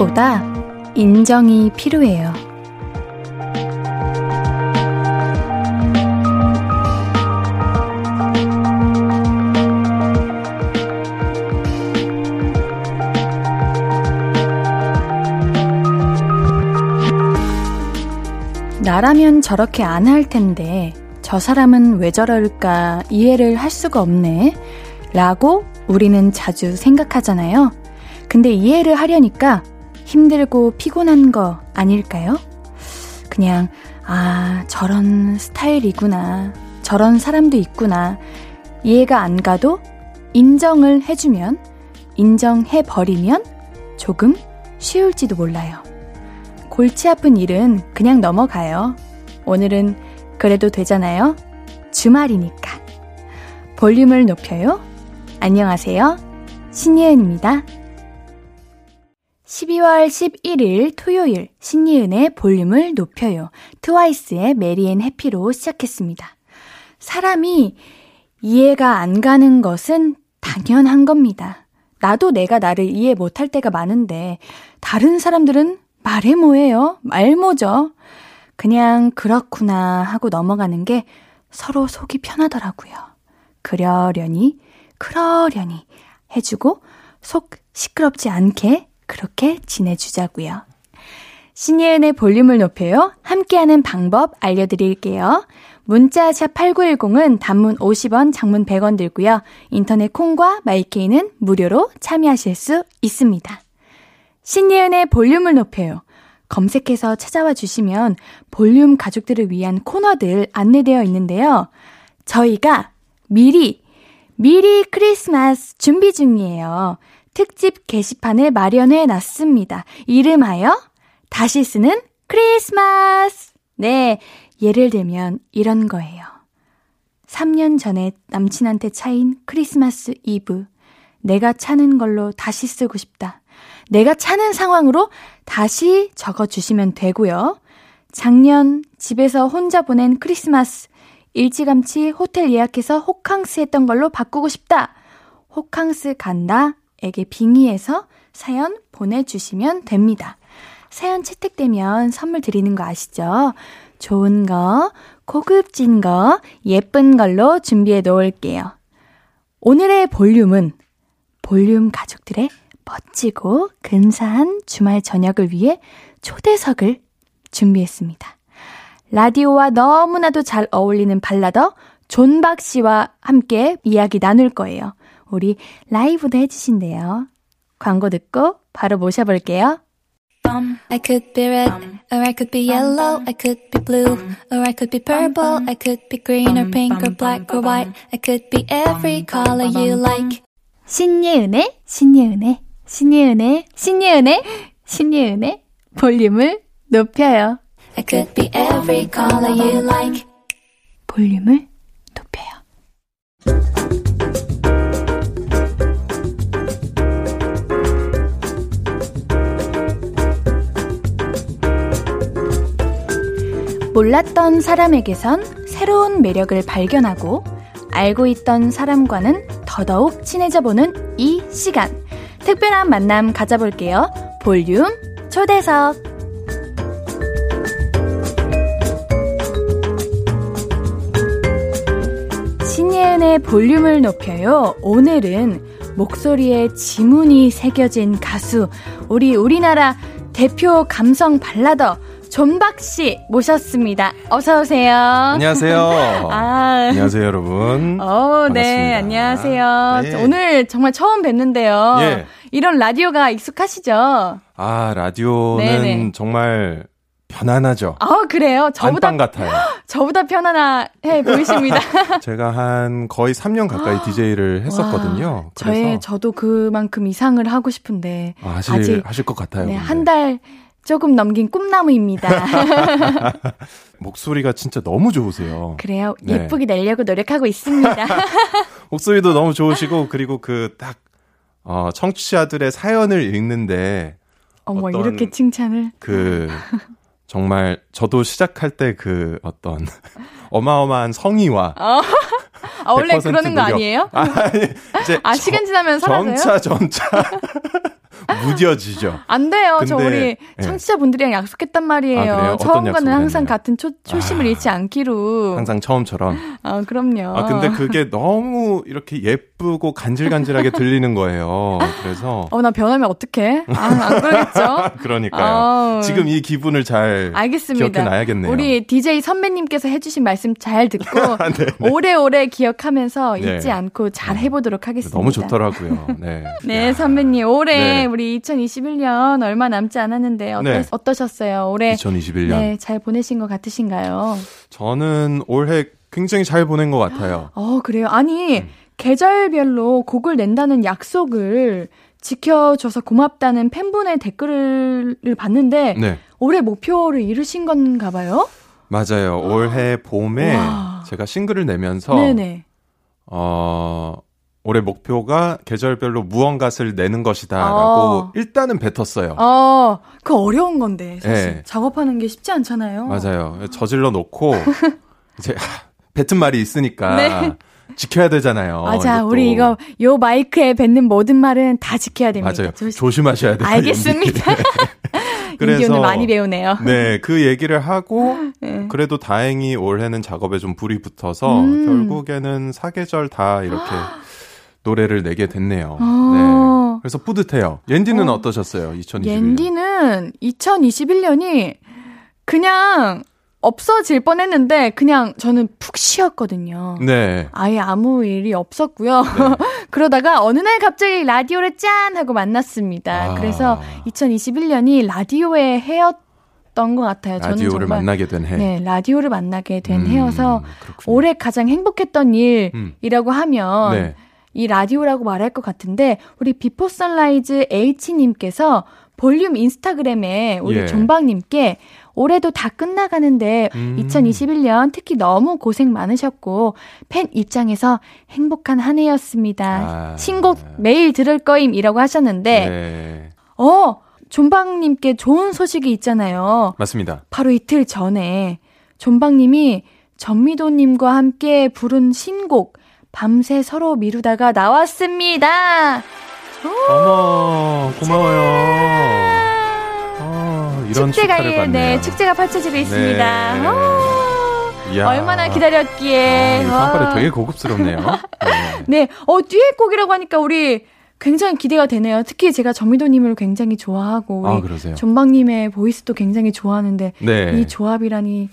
이해보다 인정이 필요해요. 나라면 저렇게 안 할 텐데 저 사람은 왜 저럴까 이해를 할 수가 없네. 라고 우리는 자주 생각하잖아요. 근데 이해를 하려니까 힘들고 피곤한 거 아닐까요? 그냥, 아, 저런 스타일이구나. 저런 사람도 있구나. 이해가 안 가도 인정을 해주면, 인정해버리면 조금 쉬울지도 몰라요. 골치 아픈 일은 그냥 넘어가요. 오늘은 그래도 되잖아요. 주말이니까. 볼륨을 높여요. 안녕하세요. 신예은입니다. 12월 11일 토요일 신예은의 볼륨을 높여요. 트와이스의 Merry and Happy로 시작했습니다. 사람이 이해가 안 가는 것은 당연한 겁니다. 나도 내가 나를 이해 못할 때가 많은데 다른 사람들은 말해 뭐해요? 말모죠. 그냥 그렇구나 하고 넘어가는 게 서로 속이 편하더라고요. 그러려니 그러려니 해주고 속 시끄럽지 않게 그렇게 지내주자고요. 신예은의 볼륨을 높여요. 함께하는 방법 알려드릴게요. 문자 샵 8910은 단문 50원, 장문 100원 들고요. 인터넷 콩과 마이케이는 무료로 참여하실 수 있습니다. 신예은의 볼륨을 높여요. 검색해서 찾아와 주시면 볼륨 가족들을 위한 코너들 안내되어 있는데요. 저희가 미리, 미리 크리스마스 준비 중이에요. 특집 게시판을 마련해 놨습니다. 이름하여 다시 쓰는 크리스마스! 네, 예를 들면 이런 거예요. 3년 전에 남친한테 차인 크리스마스 이브. 내가 차는 걸로 다시 쓰고 싶다. 내가 차는 상황으로 다시 적어주시면 되고요. 작년 집에서 혼자 보낸 크리스마스 일찌감치 호텔 예약해서 호캉스 했던 걸로 바꾸고 싶다. 호캉스 간다. 에게 빙의해서 사연 보내주시면 됩니다. 사연 채택되면 선물 드리는 거 아시죠? 좋은 거, 고급진 거, 예쁜 걸로 준비해 놓을게요. 오늘의 볼륨은 볼륨 가족들의 멋지고 근사한 주말 저녁을 위해 초대석을 준비했습니다. 라디오와 너무나도 잘 어울리는 발라더 존박 씨와 함께 이야기 나눌 거예요. 우리 라이브도 해주신대요. 광고 듣고 바로 모셔볼게요. I could be red, or I could be yellow, I could be blue, or I could be purple, I could be green or pink or black or white, I could be every color you like. 신예은의, 신예은의, 신예은의, 신예은의, 신예은의 볼륨을 높여요. I could be every color you like. 볼륨을 높여요. 몰랐던 사람에게선 새로운 매력을 발견하고 알고 있던 사람과는 더더욱 친해져 보는 이 시간. 특별한 만남 가져볼게요. 볼륨 초대석. 신예은의 볼륨을 높여요. 오늘은 목소리에 지문이 새겨진 가수, 우리 우리나라 대표 감성 발라더, 존박 씨 모셨습니다. 어서 오세요. 안녕하세요. 아. 안녕하세요, 여러분. 어, 네, 안녕하세요. 네. 오늘 정말 처음 뵀는데요. 예. 이런 라디오가 익숙하시죠? 아, 라디오는 네네. 정말 편안하죠. 아, 그래요? 저보다 같아요. 저보다 편안해 보이십니다. 제가 한 거의 3년 가까이 DJ를 했었거든요. 와, 저의 저도 그만큼 이상을 하고 싶은데 아, 하실 아직 하실 것 같아요. 네, 한 달 조금 넘긴 꿈나무입니다. 목소리가 진짜 너무 좋으세요. 그래요. 네. 예쁘게 내려고 노력하고 있습니다. 목소리도 너무 좋으시고 그리고 그 딱 어, 청취자들의 사연을 읽는데 어머 이렇게 칭찬을 그 정말 저도 시작할 때 그 어떤 어마어마한 성의와 어? 아, 원래 그러는 노력. 거 아니에요? 아, 이제 아 시간 지나면 사라져요? 점차 점차 무뎌지죠. 안 돼요. 근데, 저 우리 예. 청취자분들이랑 약속했단 말이에요. 아, 처음과는 항상 같은 초, 초심을 아, 잃지 않기로. 항상 처음처럼. 아, 그럼요. 아, 근데 그게 너무 이렇게 예쁘 고 간질간질하게 들리는 거예요. 그래서. 어, 나 변하면 어떡해? 아, 안 그러겠죠? 그러니까요. 아, 지금 이 기분을 잘. 알겠습니다. 기억해 놔야겠네요. 우리 DJ 선배님께서 해주신 말씀 잘 듣고. 네, 네. 오래오래 기억하면서 잊지 네. 않고 잘 해보도록 하겠습니다. 너무 좋더라고요. 네. 네, 선배님. 올해 네. 우리 2021년 얼마 남지 않았는데 어떠, 네. 어떠셨어요? 올해 2021년. 네, 잘 보내신 것 같으신가요? 저는 올해 굉장히 잘 보낸 것 같아요. 어, 그래요? 아니, 음. 계절별로 곡을 낸다는 약속을 지켜줘서 고맙다는 팬분의 댓글을 봤는데 네. 올해 목표를 이루신 건가 봐요? 맞아요. 올해 봄에 와. 제가 싱글을 내면서 네네. 어 올해 목표가 계절별로 무언가를 내는 것이다라고 어. 일단은 뱉었어요. 어, 그 어려운 건데 사실 네. 작업하는 게 쉽지 않잖아요. 맞아요. 저질러 놓고 이제 뱉은 말이 있으니까 네. 지켜야 되잖아요. 맞아. 우리 이거 요 마이크에 뱉는 모든 말은 다 지켜야 됩니다. 맞아요. 조심, 하셔야 돼요. 알겠습니다. 그래서 오늘 많이 배우네요. 네, 그 얘기를 하고 네. 그래도 다행히 올해는 작업에 좀 불이 붙어서 음. 결국에는 사계절 다 이렇게 노래를 내게 됐네요. 어. 네. 그래서 뿌듯해요. 옌디는 어. 떠셨어요 2021년? 옌디는 2021년이 그냥 없어질 뻔했는데 그냥 저는 푹 쉬었거든요. 네. 아예 아무 일이 없었고요. 네. 그러다가 어느 날 갑자기 라디오를 짠 하고 만났습니다. 아. 그래서 2021년이 라디오의 해였 던 것 같아요. 라디오를 만나게 된 해. 네, 라디오를 만나게 된 음, 해여서 그렇군요. 올해 가장 행복했던 일이라고 음. 하면 네. 이 라디오라고 말할 것 같은데 우리 Before Sunrise H님께서 볼륨 인스타그램에 우리 예. 존박님께 올해도 다 끝나가는데 음. 2021년 특히 너무 고생 많으셨고 팬 입장에서 행복한 한 해였습니다. 아. 신곡 매일 들을 거임이라고 하셨는데 네. 어 존박님께 좋은 소식이 있잖아요. 맞습니다. 바로 이틀 전에 존박님이 전미도님과 함께 부른 신곡 밤새 서로 미루다가 나왔습니다. 어머, 고마워요. 아, 이런 축제가 예, 네, 축제가 펼쳐지고 있습니다. 네. 어, 얼마나 기다렸기에. 어, fanfar에 되게 고급스럽네요. 네. 네, 어, 듀엣곡이라고 하니까 우리 굉장히 기대가 되네요. 특히 제가 전미도님을 굉장히 좋아하고, 아, 그러세요? 존박님의 보이스도 굉장히 좋아하는데, 네. 이 조합이라니,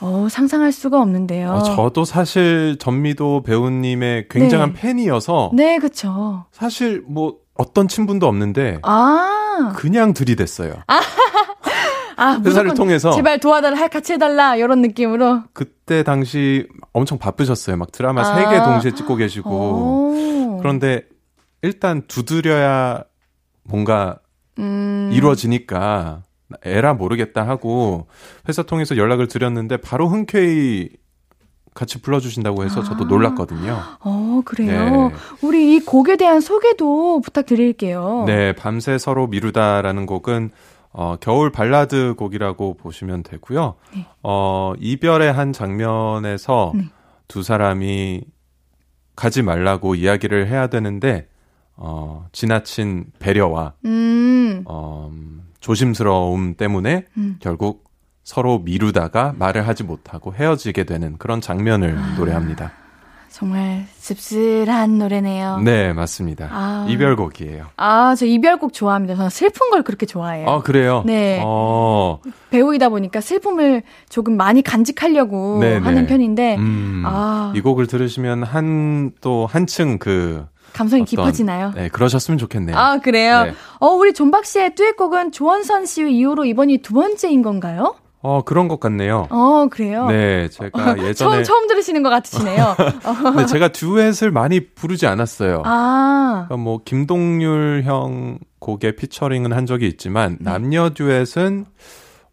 어, 상상할 수가 없는데요. 어, 저도 사실 전미도 배우님의 굉장한 네. 팬이어서. 네, 그쵸. 사실 뭐 어떤 친분도 없는데. 아. 그냥 들이댔어요. 아. 아, 회사를 통해서 제발 도와달라, 같이 해달라 이런 느낌으로. 그때 당시 엄청 바쁘셨어요. 막 드라마 아. 3개 동시에 찍고 계시고. 오. 그런데 일단 두드려야 뭔가 음. 이루어지니까 에라 모르겠다 하고 회사 통해서 연락을 드렸는데 바로 흔쾌히 같이 불러주신다고 해서 저도 아. 놀랐거든요. 어, 그래요? 네. 우리 이 곡에 대한 소개도 부탁드릴게요. 네, 밤새 서로 미루다라는 곡은 어, 겨울 발라드 곡이라고 보시면 되고요. 네. 어, 이별의 한 장면에서 네. 두 사람이 가지 말라고 이야기를 해야 되는데 어, 지나친 배려와 음. 어, 조심스러움 때문에 음. 결국 서로 미루다가 말을 하지 못하고 헤어지게 되는 그런 장면을 아, 노래합니다. 정말 씁쓸한 노래네요. 네, 맞습니다. 아, 이별곡이에요. 아, 저 이별곡 좋아합니다. 저는 슬픈 걸 그렇게 좋아해요. 아, 그래요? 네. 어. 배우이다 보니까 슬픔을 조금 많이 간직하려고 네네. 하는 네. 편인데, 음, 아. 이 곡을 들으시면 한, 또 한층 그, 감성이 어떤, 깊어지나요? 네, 그러셨으면 좋겠네요. 아, 그래요? 네. 어, 우리 존박 씨의 듀엣곡은 조원선 씨 이후로 이번이 두 번째인 건가요? 어, 그런 것 같네요. 어, 그래요? 네, 제가 예전에. 처음, 처음 들으시는 것 같으시네요. 네, 제가 듀엣을 많이 부르지 않았어요. 아. 그러니까 뭐, 김동률 형 곡에 피처링은 한 적이 있지만, 네. 남녀 듀엣은,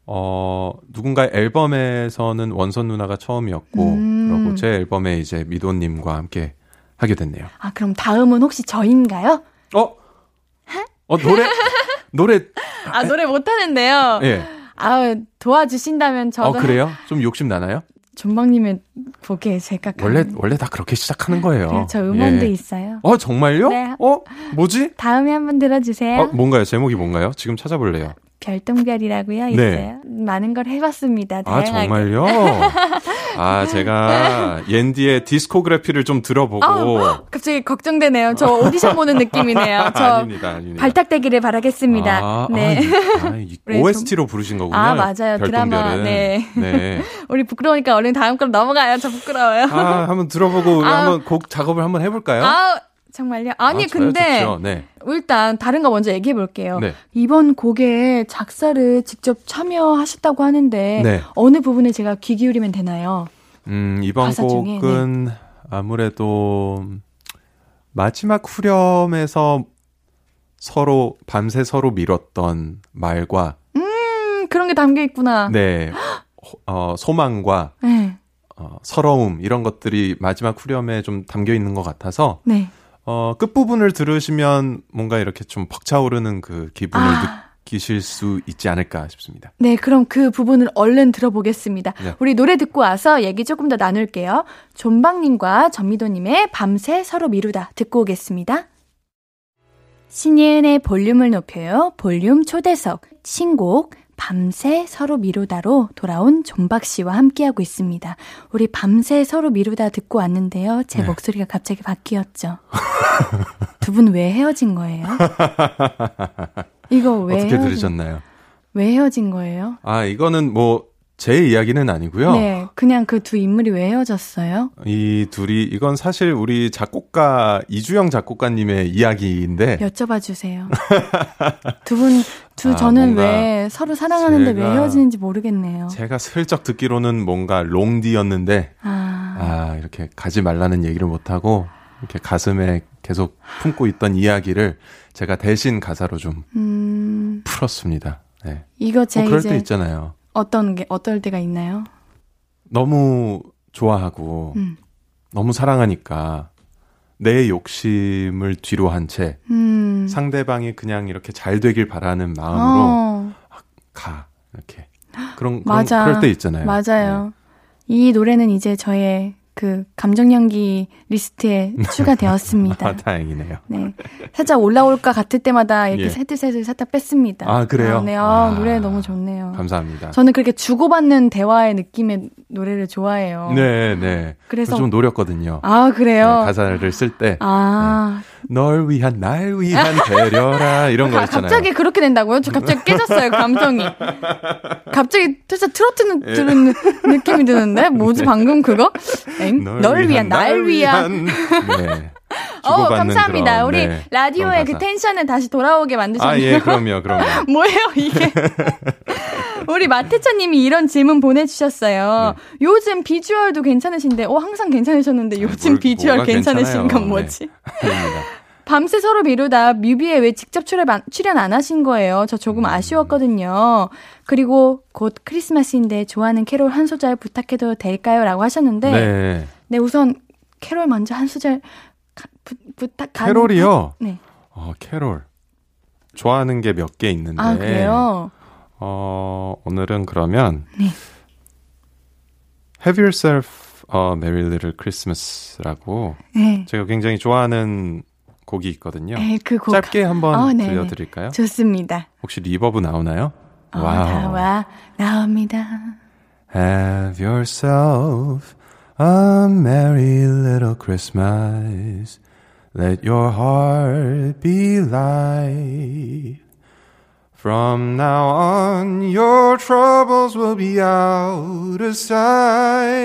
어, 누군가의 앨범에서는 원선 누나가 처음이었고, 음. 그리고 제 앨범에 이제 미도님과 함께 하게 됐네요. 아, 그럼 다음은 혹시 저인가요? 어? 어, 노래, 노래. 아, 노래 못하는데요. 예. 아 도와주신다면 저도. 어, 그래요? 좀 욕심 나나요? 존박님의 곡에 제가 원래 원래 다 그렇게 시작하는 거예요. 그래, 저 음원도 예. 있어요. 어 정말요? 네. 어 뭐지? 다음에 한번 들어주세요. 어 뭔가요? 제목이 뭔가요? 지금 찾아볼래요. 별똥별이라고요 네. 있어요. 많은 걸 해봤습니다. 아, 다양하게. 아 정말요? 아 제가 옌디의 디스코그래피를 좀 들어보고 아, 갑자기 걱정되네요. 저 오디션 보는 느낌이네요. 저 아닙니다, 아닙니다. 발탁되기를 바라겠습니다. 아, 네. 아, 아, OST로 부르신 거군요. 아 맞아요. 별똥별은. 드라마. 네. 네. 우리 부끄러우니까 얼른 다음 걸 넘어가요. 저 부끄러워요. 아 한번 들어보고 아, 한번 곡 작업을 한번 해볼까요? 아 정말요? 아니 아, 근데 네. 일단 다른 거 먼저 얘기해 볼게요. 네. 이번 곡에 작사를 직접 참여하셨다고 하는데 네. 어느 부분에 제가 귀 기울이면 되나요? 음 이번 곡은 네. 아무래도 마지막 후렴에서 서로 밤새 서로 미뤘던 말과 음 그런 게 담겨 있구나. 네. 어, 소망과 네. 어, 서러움 이런 것들이 마지막 후렴에 좀 담겨 있는 것 같아서 네. 어, 끝부분을 들으시면 뭔가 이렇게 좀 벅차오르는 그 기분을 아. 느끼실 수 있지 않을까 싶습니다. 네, 그럼 그 부분을 얼른 들어보겠습니다. 네. 우리 노래 듣고 와서 얘기 조금 더 나눌게요. 존박님과 전미도님의 밤새 서로 미루다 듣고 오겠습니다. 신예은의 볼륨을 높여요. 볼륨 초대석 신곡 밤새 서로 미루다로 돌아온 존박 씨와 함께하고 있습니다. 우리 밤새 서로 미루다 듣고 왔는데요. 제 네. 목소리가 갑자기 바뀌었죠. 두 분 왜 헤어진 거예요? 이거 왜 어떻게 헤어진... 들으셨나요? 왜 헤어진 거예요? 아, 이거는 뭐 제 이야기는 아니고요. 네, 그냥 그 두 인물이 왜 헤어졌어요? 이 둘이 이건 사실 우리 작곡가 이주영 작곡가님의 이야기인데 여쭤봐 주세요. 두 분, 두 아, 저는 왜 서로 사랑하는데 왜 헤어지는지 모르겠네요. 제가 슬쩍 듣기로는 뭔가 롱디였는데 아, 아 이렇게 가지 말라는 얘기를 못 하고 이렇게 가슴에 계속 품고 있던 이야기를 제가 대신 가사로 좀 음... 풀었습니다. 네. 이거 제 뭐 그럴 때 있잖아요. 어떤 게 어떨 때가 있나요? 너무 좋아하고 음. 너무 사랑하니까 내 욕심을 뒤로 한채 음. 상대방이 그냥 이렇게 잘 되길 바라는 마음으로 어. 가 이렇게 그런 맞아. 그런, 그럴 때 있잖아요. 맞아요. 네. 이 노래는 이제 저의 그 감정 연기 리스트에 추가되었습니다. 아, 다행이네요. 네. 살짝 올라올까 같을 때마다 이렇게 예. 새들새들 살짝 뺐습니다. 아, 그래요? 아, 네. 아, 아, 노래 너무 좋네요. 감사합니다. 저는 그렇게 주고받는 대화의 느낌의 노래를 좋아해요. 네, 네. 그래서 좀 노렸거든요. 아, 그래요? 네, 가사를 쓸 때. 아. 네. 널 위한, 날 위한 배려라, 이런 거 있잖아요. 갑자기 그렇게 된다고요? 저 갑자기 깨졌어요, 감정이. 갑자기 진짜 트로트 예. 들은 느낌이 드는데? 뭐지, 네. 방금 그거? 엥? 널, 널 위한, 날 위한. 네. 어, 감사합니다. 그런, 우리 네, 라디오의 그 텐션을 다시 돌아오게 만드셨네요. 아, 예, 그럼요, 그럼요. 뭐예요, 이게? 우리 마태차님이 이런 질문 보내주셨어요. 네. 요즘 비주얼도 괜찮으신데, 어, 항상 괜찮으셨는데, 요즘 뭘, 비주얼 괜찮으신. 건 뭐지? 네. 밤새 서로 미루다 뮤비에 왜 직접 출연 안, 출연 안 하신 거예요? 저 조금 음. 아쉬웠거든요. 그리고 곧 크리스마스인데 좋아하는 캐롤 한 소절 부탁해도 될까요? 라고 하셨는데, 네. 네, 우선 캐롤 먼저 한 소절 부, 부탁 캐롤이요? 네. 어, 캐롤. 좋아하는 게 몇 개 있는데. 아, 그래요? 어, 오늘은 그러면 네. Have Yourself a Merry Little Christmas라고 네. 제가 굉장히 좋아하는 곡이 있거든요. 네, 그 곡. 짧게 한번 어, 들려드릴까요? 좋습니다. 혹시 reverb 나오나요? 어, 와우. 나와, 나옵니다. Have yourself a merry little Christmas. Let your heart be light. From now on, your troubles will be out of sight.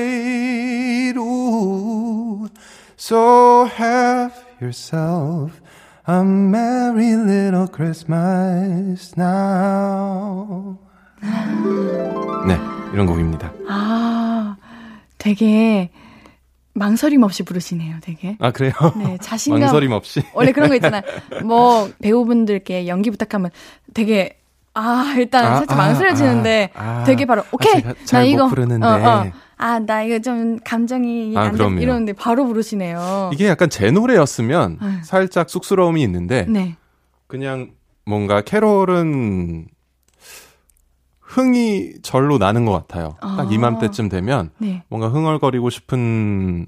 Ooh. So have yourself a merry little Christmas now. 네, 이런 곡입니다. 아, 되게 망설임 없이 부르시네요, 되게. 아, 그래요? 네, 자신감. 망설임 없이. 원래 그런 거 있잖아요. 뭐, 배우분들께 연기 부탁하면 되게, 아, 일단 아, 살짝 아, 망설여지는데 아, 아, 되게 바로, 오케이! 나 이거. 부르는데. 어, 어. 아, 나 이거 좀 감정이 아, 안 돼. 이러는데 바로 부르시네요. 이게 약간 제 노래였으면 아. 살짝 쑥스러움이 있는데, 네. 그냥 뭔가 캐롤은 흥이 절로 나는 것 같아요. 아. 딱 이맘때쯤 되면 네. 뭔가 흥얼거리고 싶은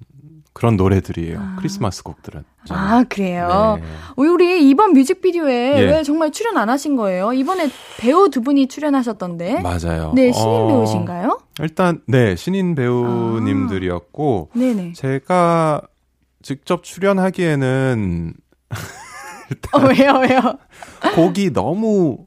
그런 노래들이에요. 아. 크리스마스 곡들은. 저는. 아, 그래요? 네. 우리 이번 뮤직비디오에 예. 왜 정말 출연 안 하신 거예요? 이번에 배우 두 분이 출연하셨던데. 맞아요. 네, 신인 어, 배우신가요? 일단, 네, 신인 배우님들이었고. 아. 네네. 제가 직접 출연하기에는. 어, 왜요, 왜요? 곡이 너무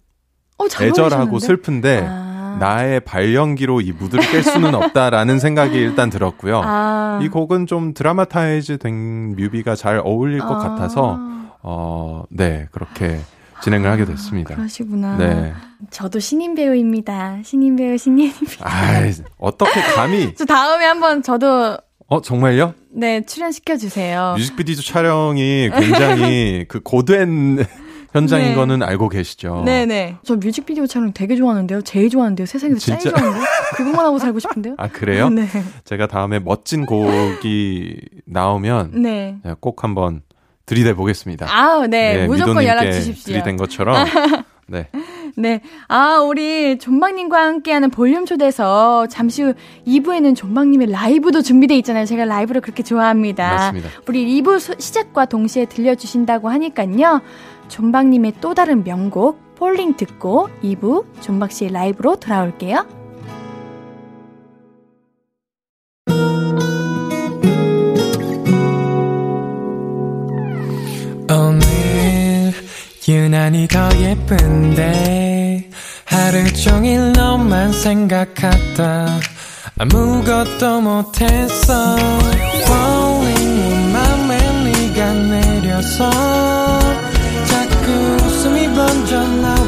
어, 애절하고 슬픈데. 아. 나의 발연기로 이 무드를 깰 수는 없다라는 생각이 일단 들었고요. 아. 이 곡은 좀 드라마타이즈 된 뮤비가 잘 어울릴 것 아. 같아서 어, 네, 그렇게 진행을 하게 됐습니다. 아, 그러시구나. 네. 저도 신인 배우입니다. 신인 배우 신예입니다. 아, 어떻게 감히? 저 다음에 한번 저도 어, 정말요? 네, 출연시켜 주세요. 뮤직비디오 촬영이 굉장히 그 고된 현장인 네. 거는 알고 계시죠? 네네. 저 뮤직비디오 촬영 되게 좋아하는데요. 제일 좋아하는데요. 세상에서 진짜? 제일 좋아하는데 그것만 하고 살고 싶은데요. 아 그래요? 네. 제가 다음에 멋진 곡이 나오면 네. 꼭 한번 들이대 보겠습니다. 아, 네. 네 무조건 연락 주십시오. 들이댄 것처럼. 네. 네. 아, 우리 존박님과 함께하는 볼륨 초대에서 잠시 후 2부에는 존박님의 라이브도 준비되어 있잖아요. 제가 라이브를 그렇게 좋아합니다. 맞습니다. 우리 2부 시작과 동시에 들려주신다고 하니까요. 존박님의 또 다른 명곡 Falling 듣고 2부 존박 씨의 라이브로 돌아올게요. 오늘 유난히 더 예쁜데 하루 종일 너만 생각하다 아무것도 못했어 Falling 내 맘에 네가 내려서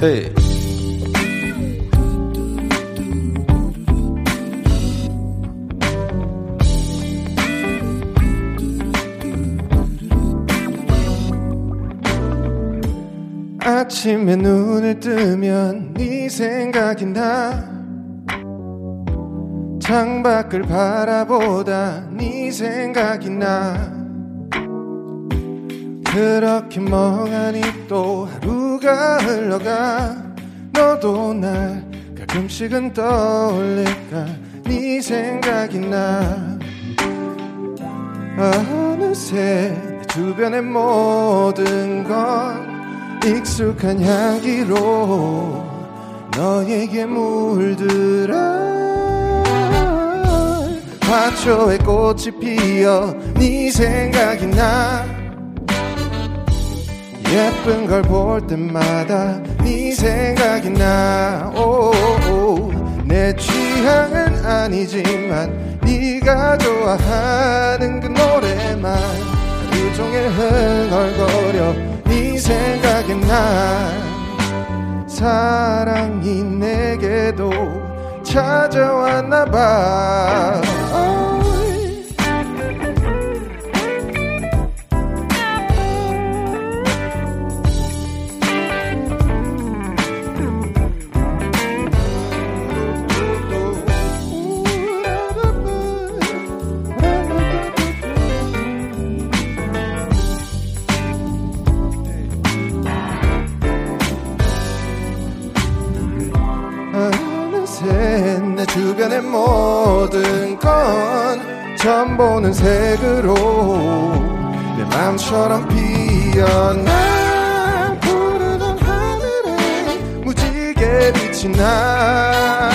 Hey. 아침에 눈을 뜨면 네 생각이 나 창밖을 바라보다 네 생각이 나 그렇게 멍하니 또 하루가 흘러가. 너도 날 가끔씩은 떠올릴까? 네 생각이 나. 어느새 내 주변의 모든 건 익숙한 향기로 너에게 물들어. 화초에 꽃이 피어 네 생각이 나 예쁜 걸 볼 때마다 네 생각이 나. 내 취향은 아니지만 네가 좋아하는 그 노래만 하루 종일 흥얼거려 네 생각이 나. 사랑이 내게도 찾아왔나 봐. 주변의 모든 건 처음 보는 색으로 내 마음처럼 피어나 푸르던 하늘에 무지개 빛이 나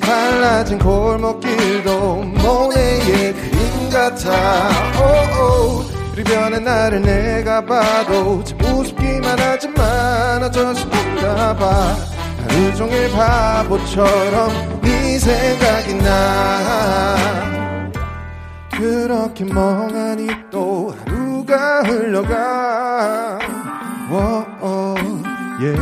갈라진 골목길도 모네의 그림 같아. 오오 우리 변의 나를 내가 봐도 참 우습기만 하지만 어쩔 수 없나 봐 하루 종일 바보처럼 네 생각이 나. 그렇게 멍하니 또 하루가 흘러가. 워어 예.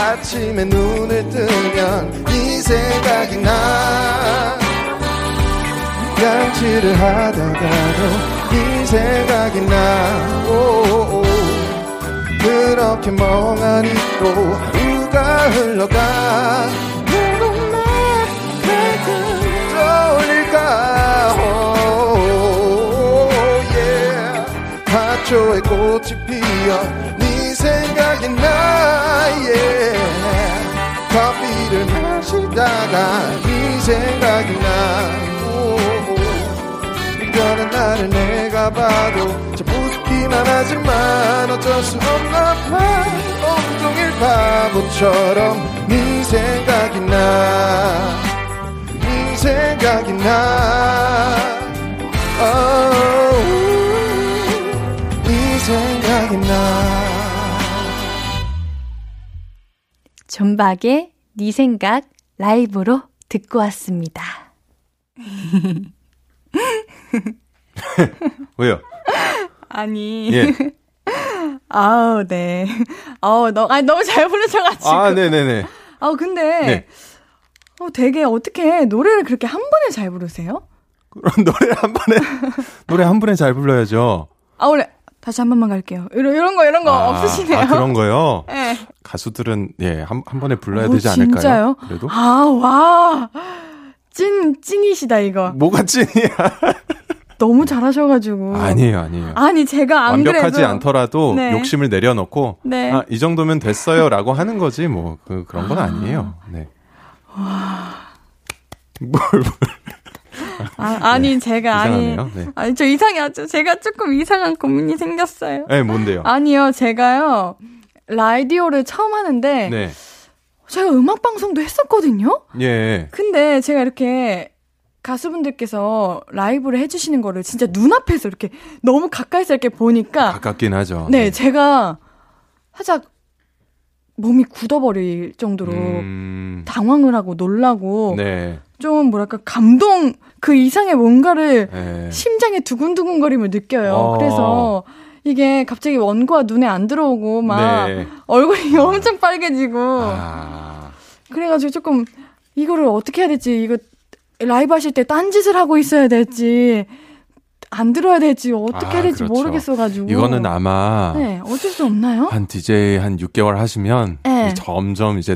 아침에 눈을 뜨면 이 생각이 나. 양치를 하다가도 생각이 나. 오, 오, 그렇게 멍하니 또 하루가 흘러가. 내눈에 왜 떠올릴까? 오, yeah. 화초에 꽃이 피어 네 생각이 나. yeah. 커피를 마시다가 네 생각이 나 나를 내가 봐도 참 웃기만 하지만 어쩔 수 없나 봐. 온종일 바보처럼 네 생각이 나네 생각이 나. oh, 네 생각이 나. 존박의 네 생각 라이브로 듣고 왔습니다. 왜요? 아니. 예. 아우, 네. 아우, 너, 아니, 너무 잘 부르셔가지고. 아, 네네네. 아 근데. 네. 어, 되게 어떻게 노래를 그렇게 한 번에 잘 부르세요? 그럼 노래 한 번에, 노래 한 번에 잘 불러야죠. 아, 원래, 다시 한 번만 갈게요. 이런, 이런 거, 이런 거 아, 없으시네요. 아, 그런 거요? 네. 가수들은, 예, 한, 한 번에 불러야 오, 되지 않을까요? 진짜요? 그래도? 아, 와. 찐, 찐이시다, 이거. 뭐가 찐이야? 너무 잘하셔가지고. 아니에요, 아니에요. 아니, 제가 안 완벽하지 그래도. 않더라도 네. 욕심을 내려놓고 네. 아, 이 정도면 됐어요라고 하는 거지 뭐 그, 그런 건 아니에요. 네. 뭘, 뭘 아, 아니, 제가, 아니. 이상하네요. 네. 아니, 저 이상하죠. 제가 조금 이상한 고민이 생겼어요. 네, 뭔데요? 아니요, 제가요, 라디오를 처음 하는데, 네. 제가 음악 방송도 했었거든요? 예. 근데 제가 이렇게 가수분들께서 라이브를 해주시는 거를 진짜 눈앞에서 이렇게 너무 가까이서 이렇게 보니까, 가깝긴 하죠. 네, 제가 살짝 몸이 굳어버릴 정도로 음, 당황을 하고 놀라고, 네. 좀 뭐랄까, 감동, 그 이상의 뭔가를 네. 심장에 두근두근거림을 느껴요. 어. 그래서 이게 갑자기 원고가 눈에 안 들어오고 막 네. 얼굴이 엄청 빨개지고 아, 그래가지고 조금 이거를 어떻게 해야 될지 이거 라이브 하실 때 딴짓을 하고 있어야 될지 안 들어야 될지 어떻게 아, 해야 될지 그렇죠. 모르겠어가지고 이거는 아마 네 어쩔 수 없나요? 한 DJ 한 6개월 하시면 네. 점점 이제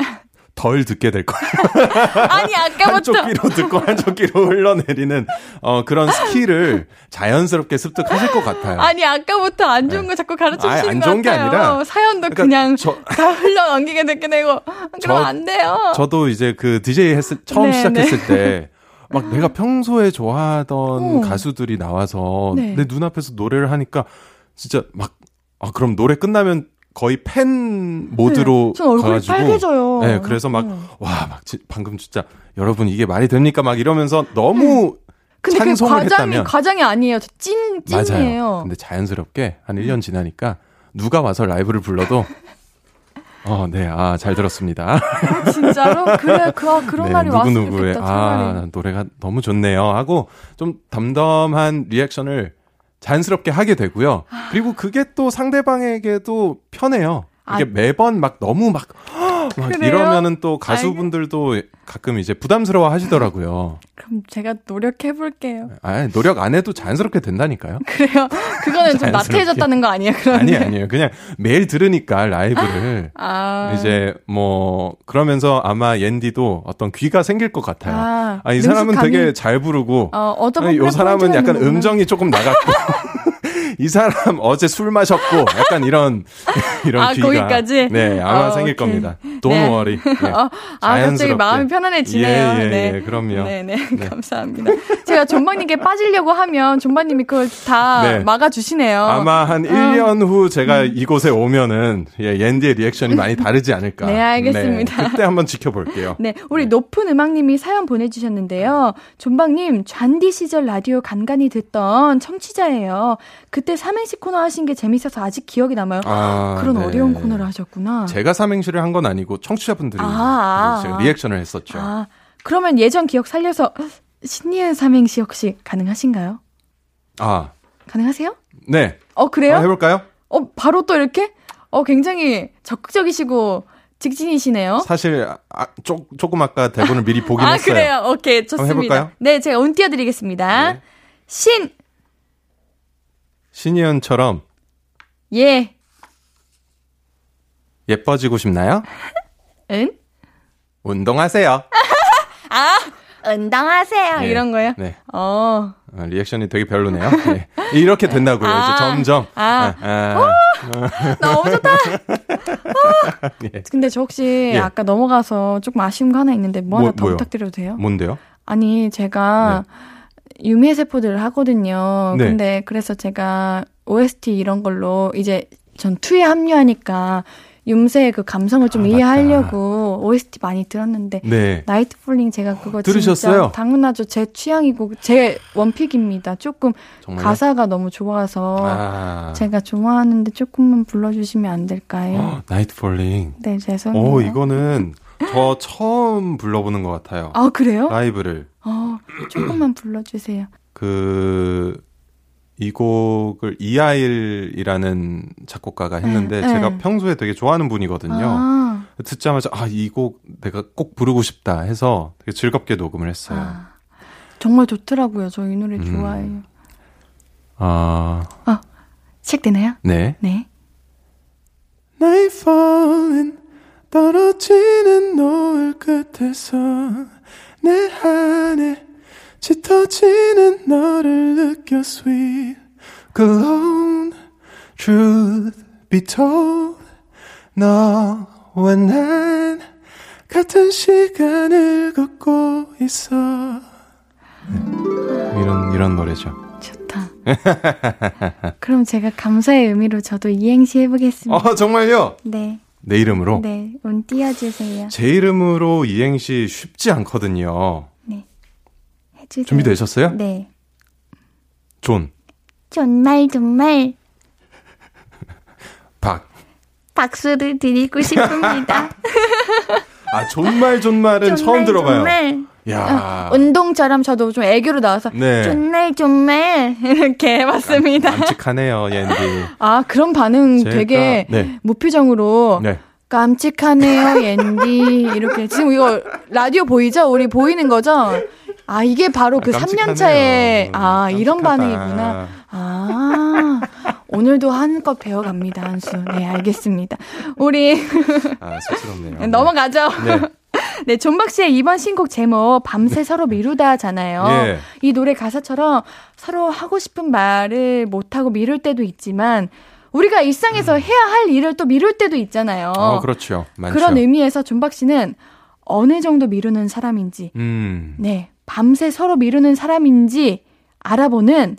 덜 듣게 될 거예요. 아니 한쪽 아까부터 귀로 듣고 한쪽 귀로 흘러내리는 어 그런 스킬을 자연스럽게 습득하실 것 같아요. 아니 아까부터 안 좋은 거 자꾸 가르쳐 주시는 안것 좋은 게 같아요. 아니라 사연도 그러니까 그냥 저- 다 흘러 넘기게 되게 되고 저- 안 돼요. 저도 이제 그 DJ 했을, 처음 네, 시작했을 때, 막 내가 평소에 좋아하던 어. 가수들이 나와서 네. 내 눈앞에서 노래를 하니까 진짜 막, 아, 그럼 노래 끝나면 거의 팬 모드로 네, 가가지고. 빨개져요. 네, 그래서 막, 음. 와, 막 지- 방금 진짜 여러분 이게 말이 됩니까? 막 이러면서 너무 근데 그 찬송을 과장이 했다면. 과장이 아니에요. 저찐 찐이에요. 맞아요. 근데 자연스럽게 한 1년 지나니까 누가 와서 라이브를 불러도 어, 네, 아, 잘 들었습니다. 진짜로? 그래, 그, 아, 그런 날이 왔으면 누구누구의, 좋겠다, 아. 노래가 너무 좋네요. 하고 좀 담담한 리액션을 자연스럽게 하게 되고요. 그리고 그게 또 상대방에게도 편해요. 이게 아. 매번 막 너무 막? 이러면은 또 가수분들도 가끔 이제 부담스러워 하시더라고요. 그럼 제가 노력해 볼게요. 아, 노력 안 해도 자연스럽게 된다니까요. 그래요? 그거는 좀. 나태해졌다는 거 아니에요? 아니, 아니에요. 그냥 매일 들으니까 라이브를. 아. 이제 뭐 그러면서 아마 옌디도 어떤 귀가 생길 것 같아요. 아, 아, 이 사람은 되게 잘 부르고 어, 아니, 요 사람은 약간 는 음정이 조금 나갔고 이 사람 어제 술 마셨고 약간 이런 이런 아, 귀가 거기까지? 네 아마 어, 생길 오케이. 겁니다. Don't 네. worry. 네. 어, 아, 갑자기. 마음이 편안해지네요. 예, 예, 네. 예, 그럼요. 네네. 감사합니다. 제가 존박님께 빠지려고 하면 존박님이 그걸 다 네. 막아주시네요. 아마 한 1년 후 제가 이곳에 오면은 예, 옌디의 리액션이 많이 다르지 않을까. 네, 알겠습니다. 네, 그때 한번 지켜볼게요. 네, 우리 높은 음악님이 사연 보내주셨는데요. 존박님, 잔디 시절 라디오 간간히 듣던 청취자예요. 그때 삼행시 코너 하신 게 재밌어서 아직 기억이 남아요. 아, 그런 네. 어려운 코너를 하셨구나. 제가 삼행시를 한 건 아니고 청취자분들이 아, 아, 제가 아. 리액션을 했었죠. 아, 그러면 예전 기억 살려서 신니은 삼행시 혹시 가능하신가요? 아, 가능하세요? 네. 어, 그래요? 한번 해볼까요? 어, 바로 또 이렇게? 어, 굉장히 적극적이시고 직진이시네요. 사실 아, 조, 조금 아까 대본을 미리 보긴 아, 했어요. 그래요. 오케이. 좋습니다. 해볼까요? 네, 제가 운 띄워드리겠습니다. 네. 신, 신이은처럼 예, 예뻐지고 싶나요? 은, 운동하세요. 운동하세요. 네. 이런 거요. 네. 어. 어, 리액션이 되게 별로네요. 네. 이렇게 된다고요. 아. 이제 점점. 아. 아, 너무 좋다. 예. 근데 저 혹시 예. 아까 넘어가서 조금 아쉬운 거 하나 있는데 뭐 하나 뭐, 더 뭐요? 부탁드려도 돼요? 뭔데요? 아니 제가 유미의 세포들을 하거든요. 네. 근데 그래서 제가 OST 이런 걸로 이제 시즌 two에 합류하니까 윰세의 그 감성을 좀 아, 이해하려고 OST 많이 들었는데 네. Nightfalling 제가 그거 들으셨어요? 진짜 당연하죠. 제 취향이고 제 one pick입니다. 조금 정말요? 가사가 너무 좋아서 아. 제가 좋아하는데 조금만 불러주시면 안 될까요? Nightfalling. 네 죄송해요. 오, 이거는 저 처음 불러보는 것 같아요. 아 그래요? 라이브를. 어, 조금만 불러주세요. 그, 이 곡을 이하일이라는 작곡가가 했는데 네, 제가 네. 평소에 되게 좋아하는 분이거든요. 아, 듣자마자 아, 이 곡 내가 꼭 부르고 싶다 해서 되게 즐겁게 녹음을 했어요. 아, 정말 좋더라고요. 저 이 노래 음. 좋아해요. 아, 시작되나요? 네. 네. Nightfalling 떨어지는 노을 끝에서 내 안에 짙어지는 너를 느껴 sweet Cologne Truth be told 너와 난 같은 시간을 걷고 있어 네. 이런 이런 노래죠 좋다. 그럼 제가 감사의 의미로 저도 이행시 해보겠습니다. 어 정말요? 네. 내 이름으로? 네. 운 띄워주세요. 제 이름으로 이행시 쉽지 않거든요. 네. 해주세요. 준비되셨어요? 네. 존, 정말 정말 박. 박수를 드리고 싶습니다. 아, 존말 존말은 처음 들어봐요. 정말. 야. 어, 운동처럼 저도 좀 애교로 나와서 네. 정말 정말 이렇게 해봤습니다. 깜찍하네요, 옌디. 아 그런 반응 제가- 되게 네. 무표정으로 네. 깜찍하네요 옌디 이렇게 지금 이거 라디오 보이죠? 우리 보이는 거죠? 아 이게 바로 그 아, 3년 차에. 아 이런. 반응이구나. 아 오늘도 한껏 배워갑니다 한수. 네 알겠습니다. 우리 아, 쑥스럽네요. 넘어가죠. 네. 네, 존박 씨의 이번 신곡 제목 밤새 서로 미루다잖아요. 예. 이 노래 가사처럼 서로 하고 싶은 말을 못 하고 미룰 때도 있지만 우리가 일상에서 해야 할 일을 또 미룰 때도 있잖아요. 어, 그렇죠. 많죠. 그런 의미에서 존박 씨는 어느 정도 미루는 사람인지, 음. 네, 밤새 서로 미루는 사람인지 알아보는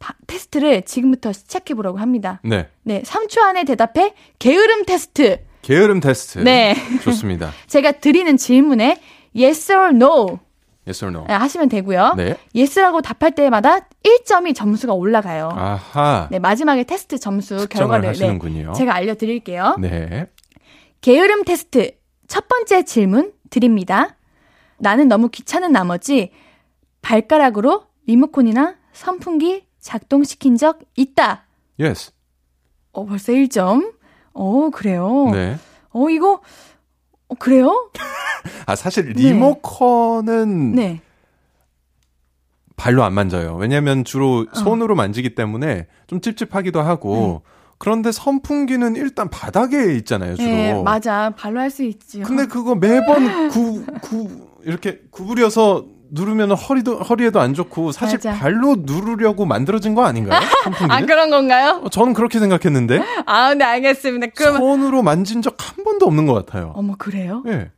바- 테스트를 지금부터 시작해 보려고 합니다. 네. 네, 3초 안에 대답해 게으름 테스트. 게으름 테스트. 네. 좋습니다. 제가 드리는 질문에 yes or no yes or no. 네, 하시면 되고요. 네. yes라고 답할 때마다 1점이 점수가 올라가요. 아하. 네, 마지막에 테스트 점수 결과를 하시는군요. 제가 알려드릴게요. 네. 게으름 테스트 첫 번째 질문 드립니다. 나는 너무 귀찮은 나머지 발가락으로 리모컨이나 선풍기 작동시킨 적 있다. yes. 어, 벌써 1점. 어, 그래요. 네. 어, 이거, 어, 그래요? 아, 사실 리모컨은 네. 발로 안 만져요. 왜냐면 주로 손으로 만지기 때문에 좀 찝찝하기도 하고. 그런데 선풍기는 일단 바닥에 있잖아요, 주로. 네, 맞아. 발로 할 수 있지. 근데 그거 매번 구, 구, 이렇게 구부려서 누르면 허리도, 허리에도 안 좋고, 사실 맞아. 발로 누르려고 만들어진 거 아닌가요? 선풍기는? 아, 그런 건가요? 어, 저는 그렇게 생각했는데, 아, 네, 알겠습니다. 그럼. 손으로 만진 적 한 번도 없는 것 같아요. 어머, 그래요? 예.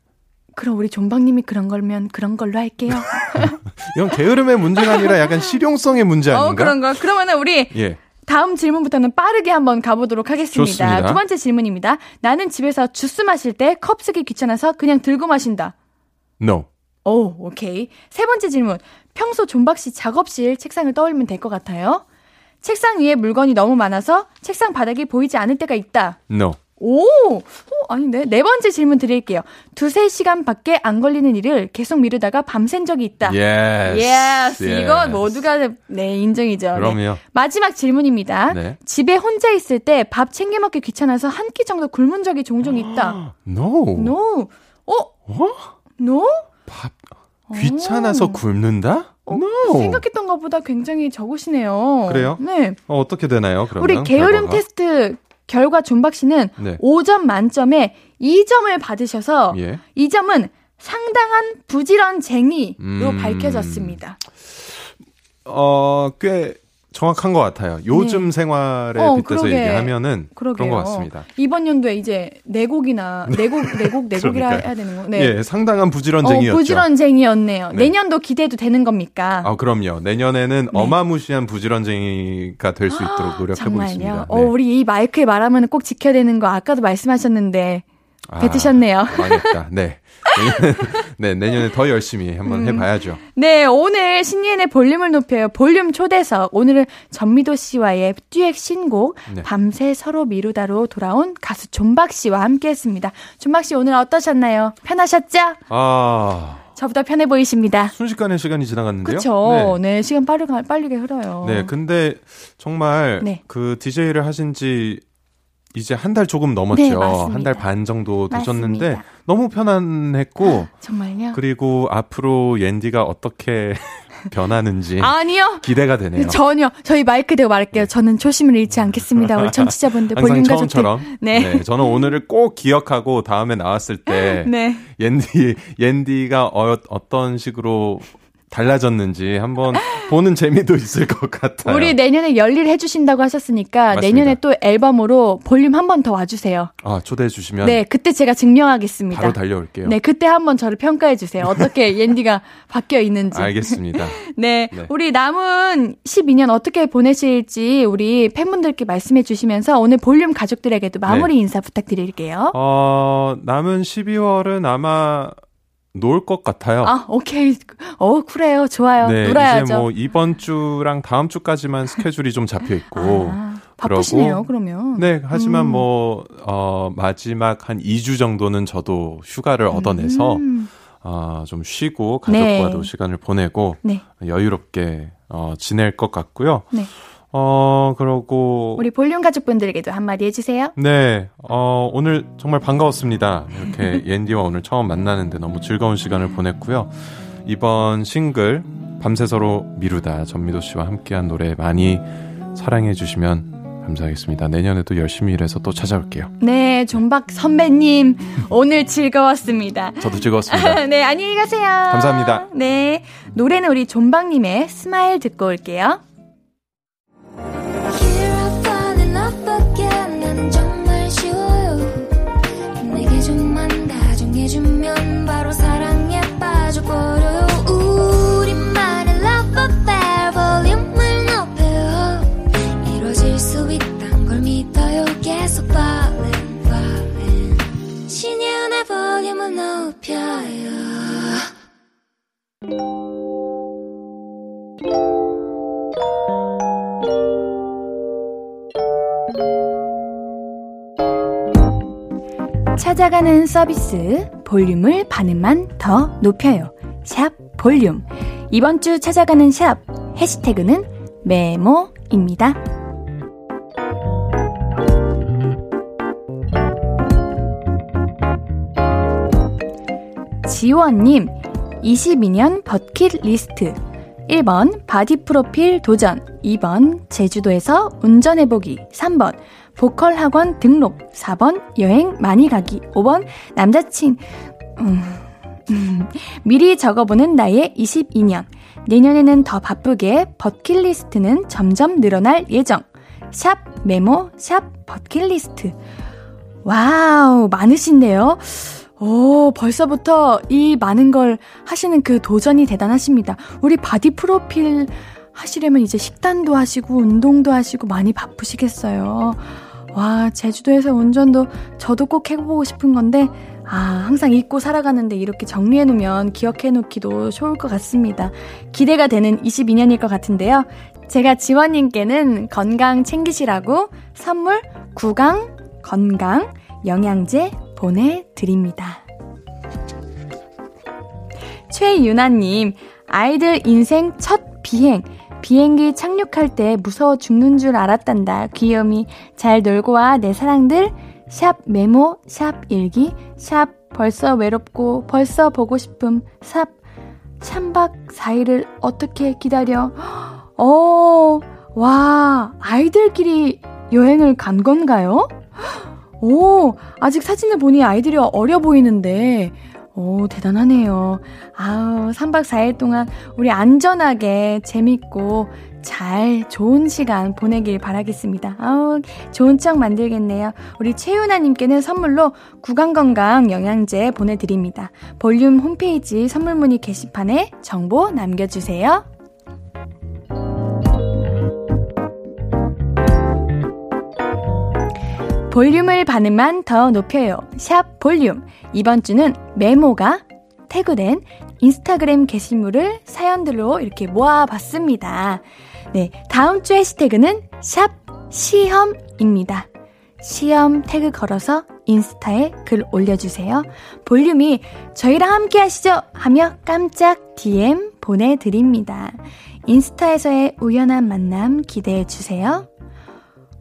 그럼 우리 존박님이 그런 걸면 그런 걸로 할게요. 이건 게으름의 문제가 아니라 약간 실용성의 문제 아닌가? 어, 그런 거. 그러면은 우리 예. 다음 질문부터는 빠르게 한번 가보도록 하겠습니다. 좋습니다. 두 번째 질문입니다. 나는 집에서 주스 마실 때 컵 쓰기 귀찮아서 그냥 들고 마신다. No. 오, 오케이. 세 번째 질문. 평소 존박 씨 작업실 책상을 떠올리면 될 것 같아요. 책상 위에 물건이 너무 많아서 책상 바닥이 보이지 않을 때가 있다. No. 오! 어, 아닌데. 네 번째 질문 드릴게요. 두세 시간밖에 안 걸리는 일을 계속 미루다가 밤샌 적이 있다. 예스. 예스. yes. 이건 모두가, 네, 인정이죠. 그럼요. 네. 마지막 질문입니다. 네. 집에 혼자 있을 때 밥 챙겨 먹기 귀찮아서 한 끼 정도 굶은 적이 종종 있다. no. no. 어? 어? no? 밥, 귀찮아서 오. 굶는다? 어, no. 생각했던 것보다 굉장히 적으시네요. 그래요? 네. 어, 어떻게 되나요, 그러면? 우리 게으름 결과가? 테스트 결과 준박 씨는 네. 5점 만점에 2점을 받으셔서 예. 이 점은 상당한 부지런쟁이로 음... 밝혀졌습니다. 어, 꽤 정확한 것 같아요. 요즘 네. 생활에 어, 빗대서 그러게. 얘기하면은 그러게요. 그런 것 같습니다. 이번 연도에 이제 내곡이나 내곡 내곡 내곡이라 해야 되는 거. 네. 예, 상당한 부지런쟁이였죠. 어, 부지런쟁이였네요. 네. 내년도 기대도 되는 겁니까? 아, 그럼요. 내년에는 네. 어마무시한 부지런쟁이가 될 수 있도록 노력해 보겠습니다. 어, 네. 우리 이 마이크에 말하면 꼭 지켜야 되는 거 아까도 말씀하셨는데 아, 뱉으셨네요. 망했다. 네. 네, 내년에 더 열심히 한번 음. 해봐야죠. 네, 오늘 신예은의 볼륨을 높여요. 볼륨 초대석. 오늘은 전미도 씨와의 듀엣 신곡, 네. 밤새 서로 미루다로 돌아온 가수 존박 씨와 함께 했습니다. 존박 씨 오늘 어떠셨나요? 편하셨죠? 아. 저보다 편해 보이십니다. 순식간에 시간이 지나갔는데요. 그렇죠. 네. 네, 시간 빠르게 빠르게 흘러요. 네, 근데 정말 네. 그 DJ를 하신 지 이제 한 달 조금 넘었죠. 네, 한달 반 정도 되셨는데 맞습니다. 너무 편안했고 아, 정말요? 그리고 앞으로 옌디가 어떻게 변하는지 아니요 기대가 되네요. 전혀 저희 마이크 대고 말할게요. 저는 초심을 잃지 않겠습니다. 우리 청취자분들 볼륨 가족들. 네. 네. 저는 오늘을 꼭 기억하고 다음에 나왔을 때 네. 옌디 옌디가 어, 어떤 식으로 달라졌는지 한번 보는 재미도 있을 것 같아요. 우리 내년에 열일 해 주신다고 하셨으니까 맞습니다. 내년에 또 앨범으로 볼륨 한 번 더 와주세요. 아 초대해 주시면 네 그때 제가 증명하겠습니다. 바로 달려올게요. 네 그때 한번 저를 평가해 주세요. 어떻게 옌디가 바뀌어 있는지. 알겠습니다. 네, 네, 우리 남은 12년 어떻게 보내실지 우리 팬분들께 말씀해 주시면서 오늘 볼륨 가족들에게도 마무리 네. 인사 부탁드릴게요. 어 남은 12월은 아마 놀 것 같아요. 아, 오케이. 어, 그래요. 좋아요. 네, 놀아야죠. 이제 뭐 이번 주랑 다음 주까지만 스케줄이 좀 잡혀 있고. 아, 바쁘시네요, 그러면. 네, 하지만 음. 뭐, 어, 마지막 한 2주 정도는 저도 휴가를 얻어내서, 음. 어, 좀 쉬고 가족과도 네. 시간을 보내고, 네. 여유롭게, 어, 지낼 것 같고요. 네. 어, 그러고. 우리 볼륨 가족분들에게도 한마디 해주세요. 네, 어, 오늘 정말 반가웠습니다. 이렇게 옌디와 오늘 처음 만나는데 너무 즐거운 시간을 보냈고요. 이번 싱글, 밤새 서로 미루다 전미도 씨와 함께한 노래 많이 사랑해주시면 감사하겠습니다. 내년에도 열심히 일해서 또 찾아올게요. 네, 존박 선배님, 오늘 즐거웠습니다. 저도 즐거웠습니다. 네, 안녕히 가세요. 감사합니다. 네, 노래는 우리 존박님의 스마일 듣고 올게요. 찾아가는 서비스 볼륨을 반음만 더 높여요. 샵 볼륨. 이번 주 찾아가는 샵 해시태그는 메모입니다. 지원님, 22년 버킷리스트. 1번 바디 프로필 도전, 2번 제주도에서 운전해보기, 3번 보컬 학원 등록. 4번 여행 많이 가기. 5번 남자친 음, 음, 미리 적어보는 나의 22년. 내년에는 더 바쁘게 버킷리스트는 점점 늘어날 예정. 샵 메모 샵 버킷리스트. 와우, 많으신데요. 오, 벌써부터 이 많은 걸 하시는 그 도전이 대단하십니다. 우리 바디 프로필 하시려면 이제 식단도 하시고 운동도 하시고 많이 바쁘시겠어요. 와, 제주도에서 운전도 저도 꼭 해보고 싶은 건데, 아, 항상 잊고 살아가는데 이렇게 정리해놓으면 기억해놓기도 좋을 것 같습니다. 기대가 되는 22년일 것 같은데요. 제가 지원님께는 건강 챙기시라고 선물 구강 건강 영양제 보내드립니다. 최유나님, 아이들 인생 첫 비행, 비행기 착륙할 때 무서워 죽는 줄 알았단다. 귀염이 잘 놀고 와, 내 사랑들. 샵 메모, 샵 일기, 샵 벌써 외롭고 벌써 보고 싶음, 샵 3박 4일을 어떻게 기다려. 어, 와, 아이들끼리 여행을 간 건가요? 오, 아직 사진을 보니 아이들이 어려 보이는데, 오, 대단하네요. 아우, 3박 4일 동안 우리 안전하게 재밌고 잘 좋은 시간 보내길 바라겠습니다. 아우, 좋은 추억 만들겠네요. 우리 최윤아님께는 선물로 구강건강 영양제 보내드립니다. 볼륨 홈페이지 선물문의 게시판에 정보 남겨주세요. 볼륨을 반음만 더 높여요. 샵 볼륨. 이번 주는 메모가 태그된 인스타그램 게시물을 사연들로 이렇게 모아봤습니다. 네, 다음 주 해시태그는 샵 시험입니다. 시험 태그 걸어서 인스타에 글 올려주세요. 볼륨이 저희랑 함께 하시죠 하며 깜짝 DM 보내드립니다. 인스타에서의 우연한 만남 기대해주세요.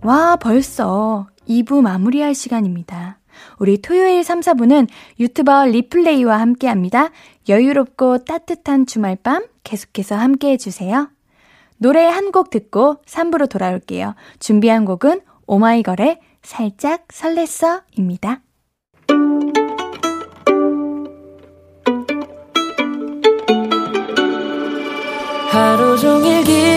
와, 벌써 2부 마무리할 시간입니다. 우리 토요일 3, 4부는 유튜버 리플레이와 함께 합니다. 여유롭고 따뜻한 주말 밤 계속해서 함께 해주세요. 노래 한 곡 듣고 3부로 돌아올게요. 준비한 곡은 오마이걸의 살짝 설렜어 입니다. 하루 종일 기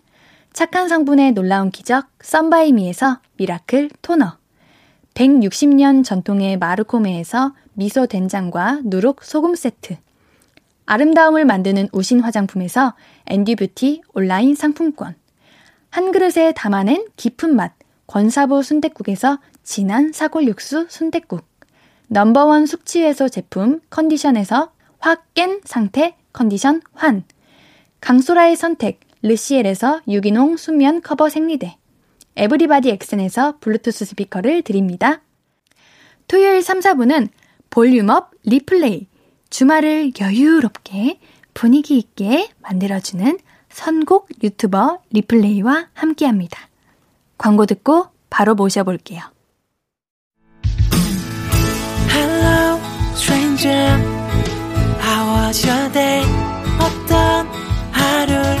착한 성분의 놀라운 기적 썬바이미에서 미라클 토너, 160년 전통의 마르코메에서 미소 된장과 누룩 소금 세트, 아름다움을 만드는 우신 화장품에서 앤디뷰티 온라인 상품권, 한 그릇에 담아낸 깊은 맛 권사부 순댓국에서 진한 사골 육수 순댓국, 넘버원 숙취 해소 제품 컨디션에서 확 깬 상태 컨디션 환, 강소라의 선택 르시엘에서 유기농 수면 커버 생리대, 에브리바디 엑센에서 블루투스 스피커를 드립니다. 토요일 3, 4부는 볼륨업 리플레이, 주말을 여유롭게 분위기 있게 만들어주는 선곡 유튜버 리플레이와 함께합니다. 광고 듣고 바로 모셔볼게요. Hello, stranger. How was your day? 어떤 하루를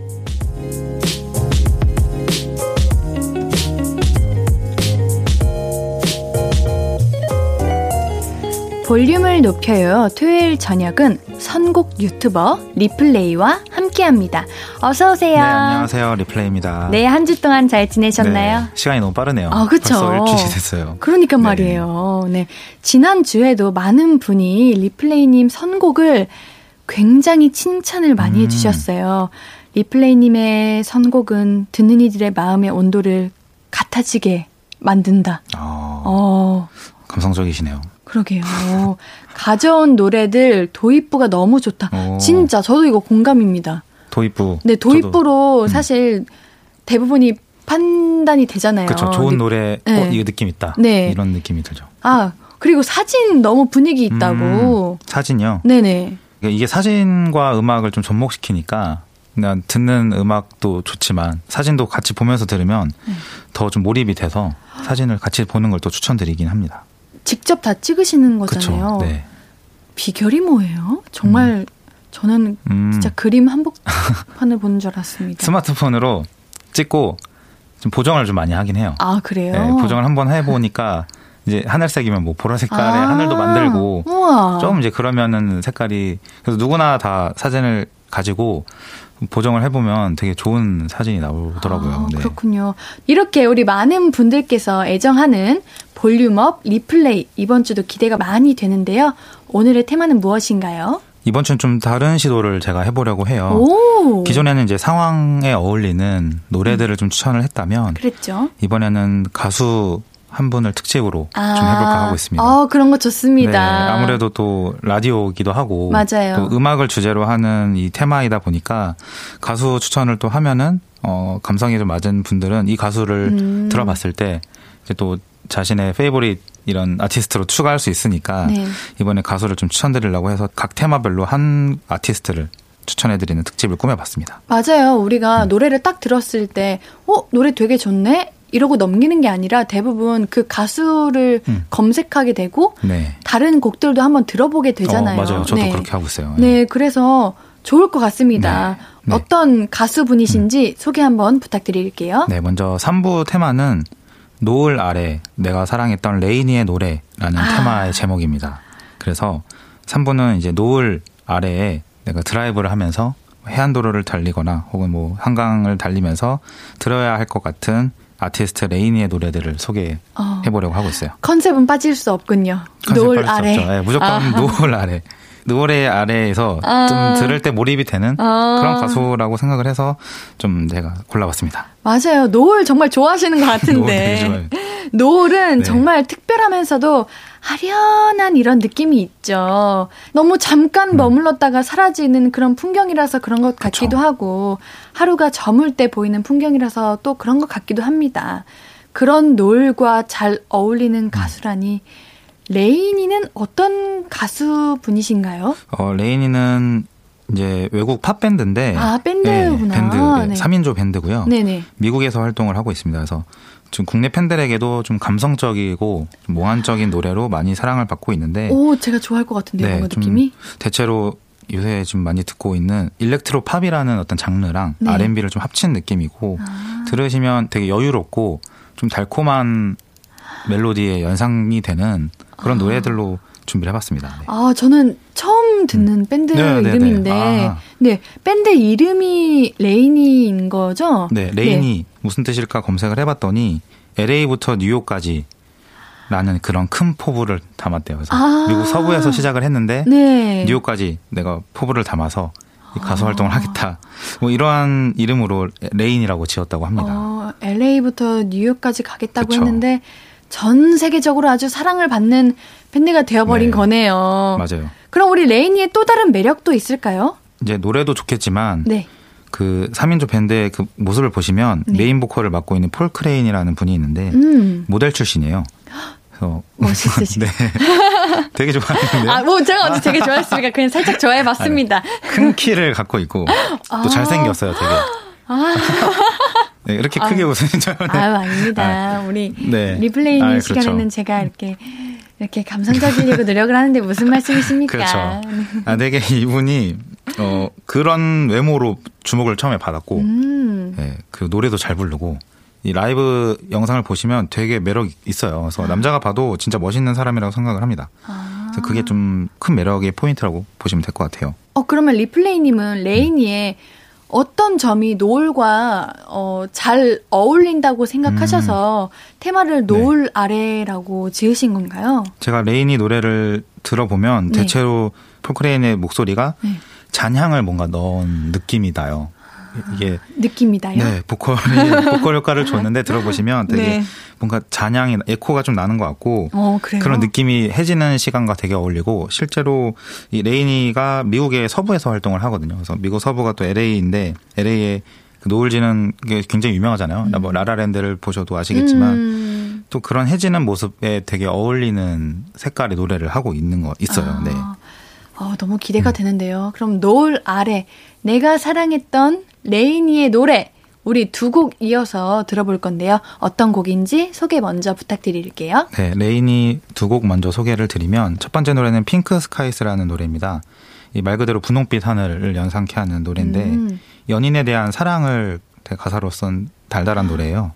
볼륨을 높여요. 토요일 저녁은 선곡 유튜버 리플레이와 함께합니다. 어서 오세요. 네, 안녕하세요. 리플레이입니다. 네, 한 주 동안 잘 지내셨나요? 네, 시간이 너무 빠르네요. 아, 그쵸. 벌써 일주일이 됐어요. 그러니까 네. 말이에요. 네. 지난 주에도 많은 분이 리플레이 님 선곡을 굉장히 칭찬을 많이 음. 해 주셨어요. 리플레이 님의 선곡은 듣는 이들의 마음의 온도를 같아지게 만든다. 어, 어, 감성적이시네요. 그러게요. 가져온 노래들 도입부가 너무 좋다. 오. 진짜 저도 이거 공감입니다. 도입부. 네, 저도- 도입부로 음. 사실 대부분이 판단이 되잖아요. 그렇죠. 좋은 네. 노래, 네. 어, 이거 느낌 있다. 네. 이런 느낌이 들죠. 아, 그리고 사진 너무 분위기 있다고. 음, 사진이요. 네네. 이게 사진과 음악을 좀 접목시키니까 그냥 듣는 음악도 좋지만 사진도 같이 보면서 들으면 네. 더좀 몰입이 돼서 사진을 같이 보는 걸 또 추천드리긴 합니다. 직접 다 찍으시는 거잖아요. 네. 비결이 뭐예요? 정말 저는 음, 진짜 그림 한복판을 보는 줄 알았습니다. 스마트폰으로 찍고 좀 보정을 좀 많이 하긴 해요. 아, 그래요? 네, 보정을 한번 해보니까 이제 하늘색이면 뭐 보라 색깔의 아, 하늘도 만들고 우와. 좀 이제 그러면은 색깔이 그래서 누구나 다 사진을 가지고 보정을 해보면 되게 좋은 사진이 나오더라고요. 아, 네. 그렇군요. 이렇게 우리 많은 분들께서 애정하는 볼륨업 리플레이 이번 주도 기대가 많이 되는데요. 오늘의 테마는 무엇인가요? 이번 주는 좀 다른 시도를 제가 해보려고 해요. 오. 기존에는 이제 상황에 어울리는 노래들을 좀 추천을 했다면 그랬죠. 이번에는 가수 한 분을 특집으로 아, 좀 해볼까 하고 있습니다. 어, 그런 거 좋습니다. 네, 아무래도 또 라디오기도 하고 맞아요. 또 음악을 주제로 하는 이 테마이다 보니까 가수 추천을 또 하면은 어 감성이 좀 맞은 분들은 이 가수를 음. 들어봤을 때 이제 또 자신의 페이보릿 이런 아티스트로 추가할 수 있으니까 네. 이번에 가수를 좀 추천드리려고 해서 각 테마별로 한 아티스트를 추천해드리는 특집을 꾸며봤습니다. 맞아요. 음. 우리가 노래를 딱 들었을 때, 어, 노래 되게 좋네? 이러고 넘기는 게 아니라 대부분 그 가수를 음. 검색하게 되고 네. 다른 곡들도 한번 들어보게 되잖아요. 어, 맞아요. 저도 네. 그렇게 하고 있어요. 네, 그래서 좋을 것 같습니다. 네. 네. 어떤 가수분이신지 소개 한번 부탁드릴게요. 네, 먼저 3부 테마는 노을 아래 내가 사랑했던 레이니의 노래라는 아. 테마의 제목입니다. 그래서 3부는 이제 노을 아래에 내가 드라이브를 하면서 해안도로를 달리거나 혹은 뭐 한강을 달리면서 들어야 할 것 같은 아티스트 레이니의 노래들을 소개해 어, 보려고 하고 있어요. 컨셉은 빠질 수 없군요. 노을 아래. 네, 무조건 아. 노을 아래. 노을의 아래에서 아. 좀 들을 때 몰입이 되는 아. 그런 가수라고 생각을 해서 좀 제가 골라봤습니다. 맞아요. 노을 정말 좋아하시는 것 노을 같은데. 좋아요. 노을 은 네. 정말 특별하면서도 아련한 이런 느낌이 있죠. 너무 음. 잠깐 머물렀다가 사라지는 그런 풍경이라서 그런 것 같기도 그쵸. 하고 하루가 저물 때 보이는 풍경이라서 또 그런 것 같기도 합니다. 그런 노을과 잘 어울리는 음. 가수라니 레이니는 어떤 가수 분이신가요? 어, 레이니는 이제 외국 팝 밴드인데 아, 밴드구나. 밴드 네. 3인조 밴드고요. 네네. 미국에서 활동을 하고 있습니다. 그래서 지금 국내 팬들에게도 좀 감성적이고 좀 몽환적인 노래로 많이 사랑을 받고 있는데 오, 제가 좋아할 것 같은데요, 뭔가 네, 좀 느낌이? 대체로 요새 지금 많이 듣고 있는 electro pop이라는 어떤 장르랑 네. R&B를 좀 합친 느낌이고 아. 들으시면 되게 여유롭고 좀 달콤한 멜로디의 연상이 되는 그런 아. 노래들로 준비를 해봤습니다. 네. 아, 저는 처음 듣는 밴드 네, 네, 이름인데, 네. 아. 네, 밴드 이름이 레이니인 거죠? 네, 레이니 무슨 뜻일까 검색을 해봤더니 LA부터 뉴욕까지 라는 그런 큰 포부를 담았대요. 그래서 아. 미국 서부에서 시작을 했는데 네. 뉴욕까지 내가 포부를 담아서 이 가수 활동을 하겠다. 뭐 이러한 이름으로 레이니라고 지었다고 합니다. 어, LA부터 뉴욕까지 가겠다고 그쵸. 했는데, 전 세계적으로 아주 사랑을 받는 밴드가 되어버린 네. 거네요. 맞아요. 그럼 우리 레이니의 또 다른 매력도 있을까요? 이제 노래도 좋겠지만 네. 그 3인조 밴드의 그 모습을 보시면 네. 메인 보컬을 맡고 있는 폴 클라인이라는 분이 있는데 음, 모델 출신이에요. 그래서 멋있으시네. 네. 되게 좋아하는데 아, 뭐 제가 언제 되게 좋아했으니까 그냥 살짝 좋아해 봤습니다. 큰 키를 갖고 있고 아. 또 잘생겼어요, 되게. 아, 네, 이렇게 크게 웃으신 줄 아유, 아닙니다. 우리 네. 리플레이님 아, 그렇죠. 시간에는 제가 이렇게 이렇게 감성적이려고 노력을 하는데 무슨 말씀이십니까? 그렇죠. 아, 되게 이분이 어 그런 외모로 주목을 처음에 받았고, 음, 예, 그 노래도 잘 부르고 이 라이브 영상을 보시면 되게 매력 있어요. 그래서 남자가 봐도 진짜 멋있는 사람이라고 생각을 합니다. 아. 그래서 그게 좀 큰 매력의 포인트라고 보시면 될 것 같아요. 어 그러면 리플레이님은 레이니의 어떤 점이 노을과 어, 잘 어울린다고 생각하셔서 음. 테마를 네. 노을 아래라고 지으신 건가요? 제가 LANY 노래를 들어보면 네. 대체로 Paul Klein의 목소리가 네. 잔향을 뭔가 넣은 느낌이 나요. 이게 느낌이다요. 네, 보컬이 보컬 효과를 줬는데 들어보시면 되게 네. 뭔가 잔향이 에코가 좀 나는 것 같고 어, 그래요? 그런 느낌이 해지는 시간과 되게 어울리고 실제로 이 LANY가 미국의 서부에서 활동을 하거든요. 그래서 미국 서부가 또 LA인데 LA의 그 노을 지는 게 굉장히 유명하잖아요. 뭐 라라랜드를 보셔도 아시겠지만 음. 또 그런 해지는 모습에 되게 어울리는 색깔의 노래를 하고 있는 거 있어요. 아. 네. 어, 너무 기대가 음. 되는데요. 그럼 노을 아래 내가 사랑했던 LANY의 노래 우리 두 곡 이어서 들어볼 건데요. 어떤 곡인지 소개 먼저 부탁드릴게요. 네, LANY 두 곡 먼저 소개를 드리면 첫 번째 노래는 Pink Skies라는 노래입니다. 이 말 그대로 분홍빛 하늘을 연상케 하는 노래인데 음. 연인에 대한 사랑을 가사로 쓴 달달한 노래예요.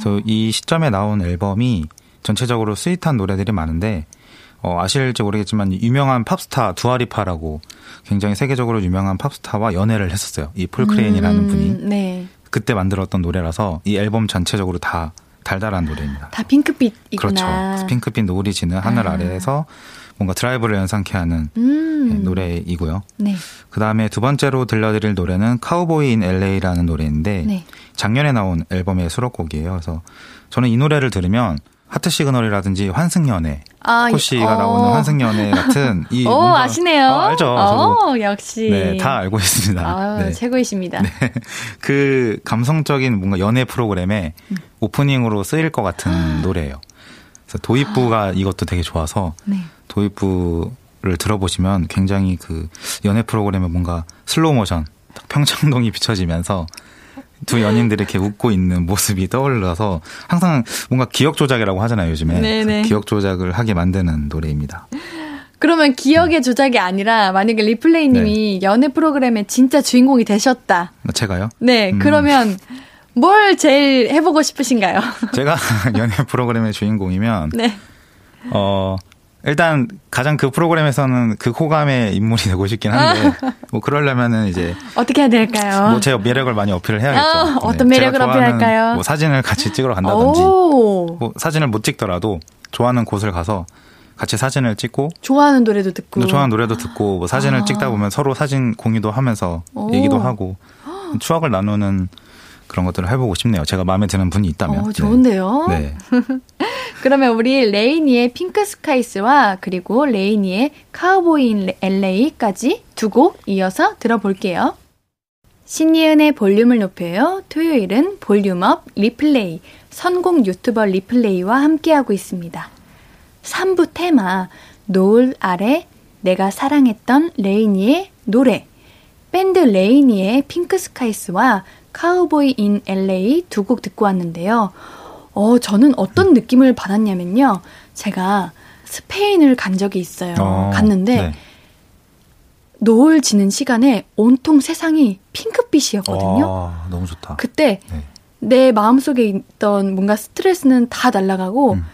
그래서 이 시점에 나온 앨범이 전체적으로 sweet한 노래들이 많은데 어, 아실지 모르겠지만 유명한 팝스타 Dua Lipa라고 굉장히 세계적으로 유명한 팝스타와 연애를 했었어요. 이 Paul Klein이라는 음, 분이 네. 그때 만들었던 노래라서 이 앨범 전체적으로 다 달달한 노래입니다. 다 핑크빛이구나. 그렇죠. 핑크빛 노을이 지는 하늘 아. 아래에서 뭔가 드라이브를 연상케 하는 음. 네, 노래이고요. 네. 그 다음에 두 번째로 들려드릴 노래는 Cowboy in LA라는 노래인데 네. 작년에 나온 앨범의 수록곡이에요. 그래서 저는 이 노래를 들으면 하트 시그널이라든지 환승연애, 아, 코씨가 어. 나오는 환승연애 같은 이 오, 뭔가- 아시네요. 어, 알죠. 저도 어, 역시. 네, 다 알고 있습니다. 아, 네. 최고이십니다. 그 감성적인 뭔가 연애 프로그램의 음. 오프닝으로 쓰일 것 같은 노래예요. 그래서 도입부가 이것도 되게 좋아서 네. 도입부를 들어보시면 굉장히 그 연애 프로그램에 뭔가 슬로우 모션 딱 평창동이 비춰지면서 두 연인들이 이렇게 웃고 있는 모습이 떠올라서 항상 뭔가 기억 조작이라고 하잖아요 요즘에 네네. 그래서 기억 조작을 하게 만드는 노래입니다. 그러면 기억의 조작이 아니라 만약에 리플레이님이 연애 프로그램의 진짜 주인공이 되셨다. 제가요? 네, 음. 그러면 뭘 제일 해보고 싶으신가요? 제가 연애 프로그램의 주인공이면 네. 어 일단 가장 그 프로그램에서는 그 호감의 인물이 되고 싶긴 한데 뭐 그러려면은 이제 어떻게 해야 될까요? 뭐 제 매력을 많이 어필을 해야겠죠. 아, 어떤 제가 매력을 어필할까요? 뭐 사진을 같이 찍으러 간다든지 오, 뭐 사진을 못 찍더라도 좋아하는 곳을 가서 같이 사진을 찍고 좋아하는 노래도 듣고. 또 좋아하는 노래도 듣고 뭐 사진을 아. 찍다 보면 서로 사진 공유도 하면서 오. 얘기도 하고 추억을 나누는 그런 것들을 해보고 싶네요. 제가 마음에 드는 분이 있다면. 어, 좋은데요? 네. 그러면 우리 LANY의 Pink Skies와 그리고 LANY의 Cowboy in LA까지 두 곡 이어서 들어볼게요. 신예은의 볼륨을 높여요. 토요일은 볼륨업 리플레이, 선곡 유튜버 리플레이와 함께하고 있습니다. 3부 테마, 노을 아래 내가 사랑했던 LANY의 노래. 밴드 레이니의 핑크 스카이스와 카우보이 인 LA 두 곡 듣고 왔는데요. 어, 저는 어떤 느낌을 받았냐면요. 제가 스페인을 간 적이 있어요. 어, 갔는데 네. 노을 지는 시간에 온통 세상이 핑크빛이었거든요. 와, 너무 좋다. 그때 네. 내 마음속에 있던 뭔가 스트레스는 다 날아가고 음.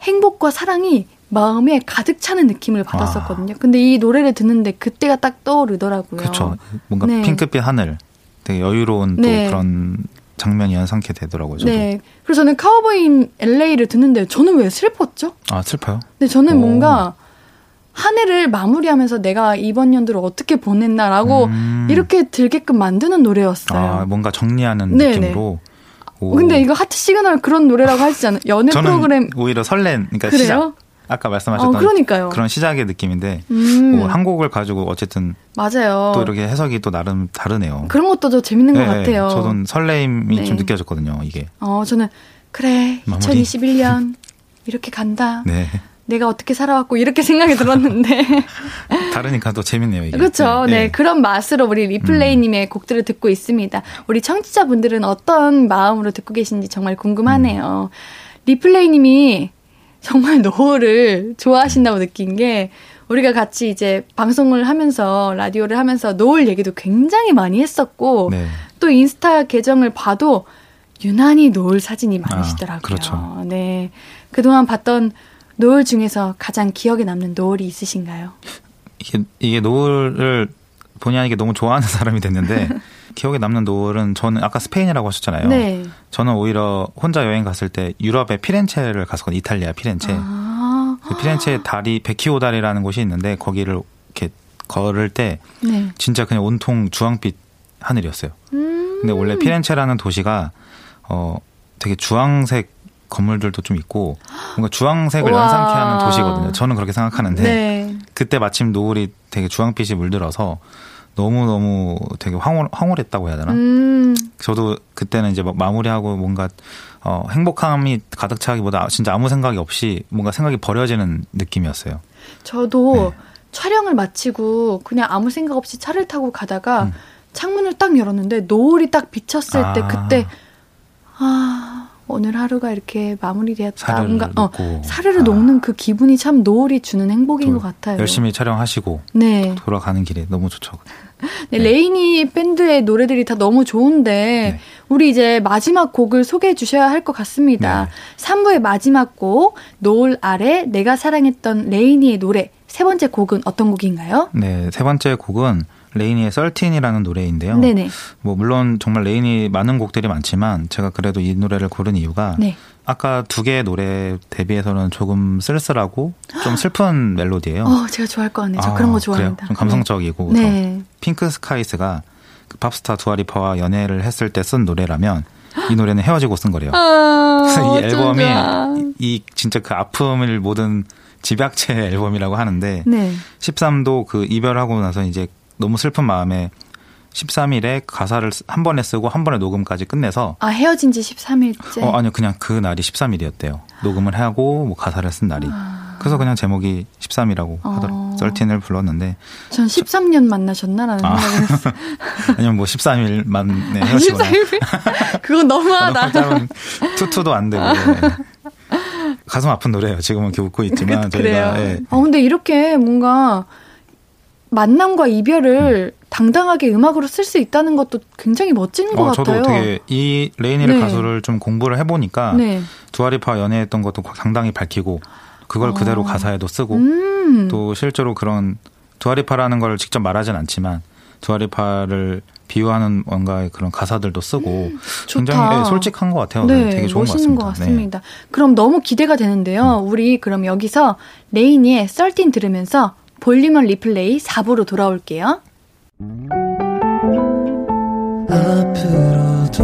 행복과 사랑이 마음에 가득 차는 느낌을 받았었거든요. 근데 이 노래를 듣는데 그때가 딱 떠오르더라고요. 그렇죠. 뭔가 네. 핑크빛 하늘, 되게 여유로운 네. 또 그런 장면이 연상케 되더라고요. 저도. 네. 그래서 저는 카우보이인 LA를 듣는데 저는 왜 슬펐죠? 아 슬퍼요? 근데 저는 오. 뭔가 한 해를 마무리하면서 내가 이번 연도를 어떻게 보냈나라고 음. 이렇게 들게끔 만드는 노래였어요. 아 뭔가 정리하는 네네. 느낌으로. 오. 근데 이거 하트 시그널 그런 노래라고 하시지 않아요? 연애 프로그램 오히려 설렌, 그러니까 그래요? 시작. 아까 말씀하셨던 어, 그러니까요. 그런 시작의 느낌인데 음, 뭐 한 곡을 가지고 어쨌든 맞아요. 또 이렇게 해석이 또 나름 다르네요. 그런 것도 더 재밌는 것 네, 같아요. 저는 설레임이 네. 좀 느껴졌거든요. 이게. 어, 저는 그래 마무리. 2021년 이렇게 간다. 네. 내가 어떻게 살아왔고 이렇게 생각이 들었는데 다르니까 또 재밌네요. 이게. 그렇죠. 네, 그런 맛으로 우리 리플레이님의 곡들을 듣고 있습니다. 우리 청취자분들은 어떤 마음으로 듣고 계신지 정말 궁금하네요. 리플레이님이 정말 노을을 좋아하신다고 느낀 게 우리가 같이 이제 방송을 하면서 라디오를 하면서 노을 얘기도 굉장히 많이 했었고 네. 또 인스타 계정을 봐도 유난히 노을 사진이 많으시더라고요. 아, 그렇죠. 네. 그동안 봤던 노을 중에서 가장 기억에 남는 노을이 있으신가요? 이게, 이게 노을을 본의 아니게 너무 좋아하는 사람이 됐는데 기억에 남는 노을은 저는 아까 스페인이라고 하셨잖아요. 네. 저는 오히려 혼자 여행 갔을 때 유럽의 피렌체를 갔었거든요. 이탈리아 피렌체. 아, 그 피렌체 다리 베키오 다리라는 곳이 있는데 거기를 이렇게 걸을 때 네. 진짜 그냥 온통 주황빛 하늘이었어요. 음. 근데 원래 피렌체라는 도시가 어 되게 주황색 건물들도 좀 있고 뭔가 주황색을 우와. 연상케 하는 도시거든요. 저는 그렇게 생각하는데 네. 그때 마침 노을이 되게 주황빛이 물들어서 너무 너무 되게 황홀 황홀했다고 해야 되나? 음. 저도 그때는 이제 막 마무리하고 뭔가 어 행복함이 가득 차기보다 진짜 아무 생각이 없이 뭔가 생각이 버려지는 느낌이었어요. 저도 네. 촬영을 마치고 그냥 아무 생각 없이 차를 타고 가다가 음. 창문을 딱 열었는데 노을이 딱 비쳤을 때 아. 그때 아 오늘 하루가 이렇게 마무리되었다. 뭔가 어. 사르르 아. 녹는 그 기분이 참 노을이 주는 행복인 또것 같아요. 열심히 촬영하시고 네. 돌아가는 길에 너무 좋죠. 네, LANY 밴드의 노래들이 다 너무 좋은데 네. 우리 이제 마지막 곡을 소개해 주셔야 할 것 같습니다. 네. 3부의 마지막 곡 노을 아래 내가 사랑했던 LANY의 노래 세 번째 곡은 어떤 곡인가요? 네, 세 번째 곡은 LANY의 Thirteen이라는 노래인데요. 네네. 뭐 물론 정말 LANY 많은 곡들이 많지만 제가 그래도 이 노래를 고른 이유가 네. 아까 두 개의 노래 대비해서는 조금 쓸쓸하고 좀 슬픈 멜로디예요. 어, 제가 좋아할 것 같네요. 저 아, 그런 거 그래요? 좋아합니다. 좀 감성적이고 네. Pink Skies가 그 팝스타 Dua Lipa와 연애를 했을 때 쓴 노래라면 이 노래는 헤어지고 쓴 거래요. 아, 이 앨범이. 이, 이 진짜 그 아픔을 모든 집약체 앨범이라고 하는데 네. 13도 그 이별하고 나서 이제 너무 슬픈 마음에 13일에 가사를 한 번에 쓰고 한 번에 녹음까지 끝내서 아, 헤어진 지 13일째. 어 아니요 그냥 그 날이 13일이었대요. 녹음을 하고 뭐 가사를 쓴 날이. 그래서 그냥 제목이 13이라고 아. 어. 하더라고요. 썰틴을 불렀는데 전 13년 만나셨나라는 아. 생각을 했어요. 아니면 뭐 13일만 네, 아, 헤어지거나 13일? 그건 너무하다. 짧은 투투도 안 되고 네. 가슴 아픈 노래예요. 지금은 웃고 있지만. 저희가 예. 어, 근데 이렇게 뭔가 만남과 이별을 당당하게 음악으로 쓸 수 있다는 것도 굉장히 멋진 것 어, 저도 같아요. 되게 이 LANY를 네. 가수를 좀 공부를 해보니까 네. Dua Lipa 연애했던 것도 상당히 밝히고 그걸 어. 그대로 가사에도 쓰고 음. 또 실제로 그런 Dua Lipa라는 걸 직접 말하진 않지만 Dua Lipa를 비유하는 뭔가의 그런 가사들도 쓰고 굉장히 음, 좋다. 예, 솔직한 것 같아요. 네, 되게 좋은 멋있는 것것 같습니다. 같습니다. 그럼 너무 기대가 되는데요. 음. 우리 그럼 여기서 LANY의 Thirteen 들으면서 볼륨업 리플레이 4부로 돌아올게요. 앞으로도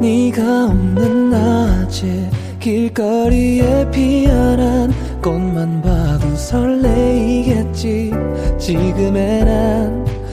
네가 없는 낮에 길거리에 피어난 꽃만 봐도 설레이겠지 지금의 난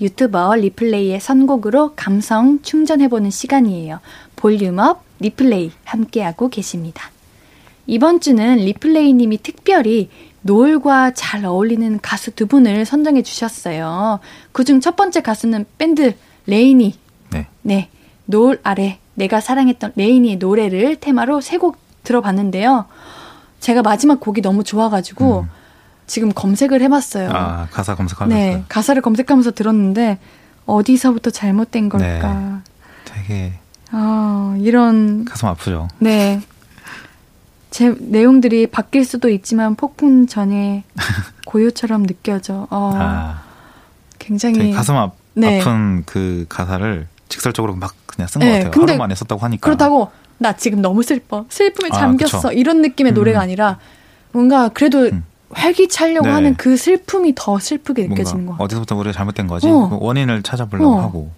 유튜버 리플레이의 선곡으로 감성 충전해보는 시간이에요. 볼륨업 리플레이 함께하고 계십니다. 이번 주는 리플레이님이 특별히 노을과 잘 어울리는 가수 두 분을 선정해 주셨어요. 그중 첫 번째 가수는 밴드 레이니. 네. 네. 노을 아래 내가 사랑했던 레이니의 노래를 테마로 세 곡 들어봤는데요. 제가 마지막 곡이 너무 좋아가지고 음. 지금 검색을 해봤어요. 아 가사 검색하면서 네, 가사를 검색하면서 들었는데 어디서부터 잘못된 걸까? 되게 아, 이런 가슴 아프죠. 네. 제 내용들이 바뀔 수도 있지만 폭풍 전에 고요처럼 느껴져. 어, 아 굉장히 가슴 아, 네. 아픈 그 가사를 직설적으로 막 그냥 쓴것 네, 같아요. 근데 하루 만에 썼다고 하니까. 그렇다고 나 지금 너무 슬퍼. 슬픔에 아, 잠겼어. 그쵸. 이런 느낌의 음. 노래가 아니라 뭔가 그래도 음. 활기차려고 네. 하는 그 슬픔이 더 슬프게 느껴지는 거 같아요. 어디서부터 우리가 잘못된 거지? 어. 그 원인을 찾아보려고 어. 하고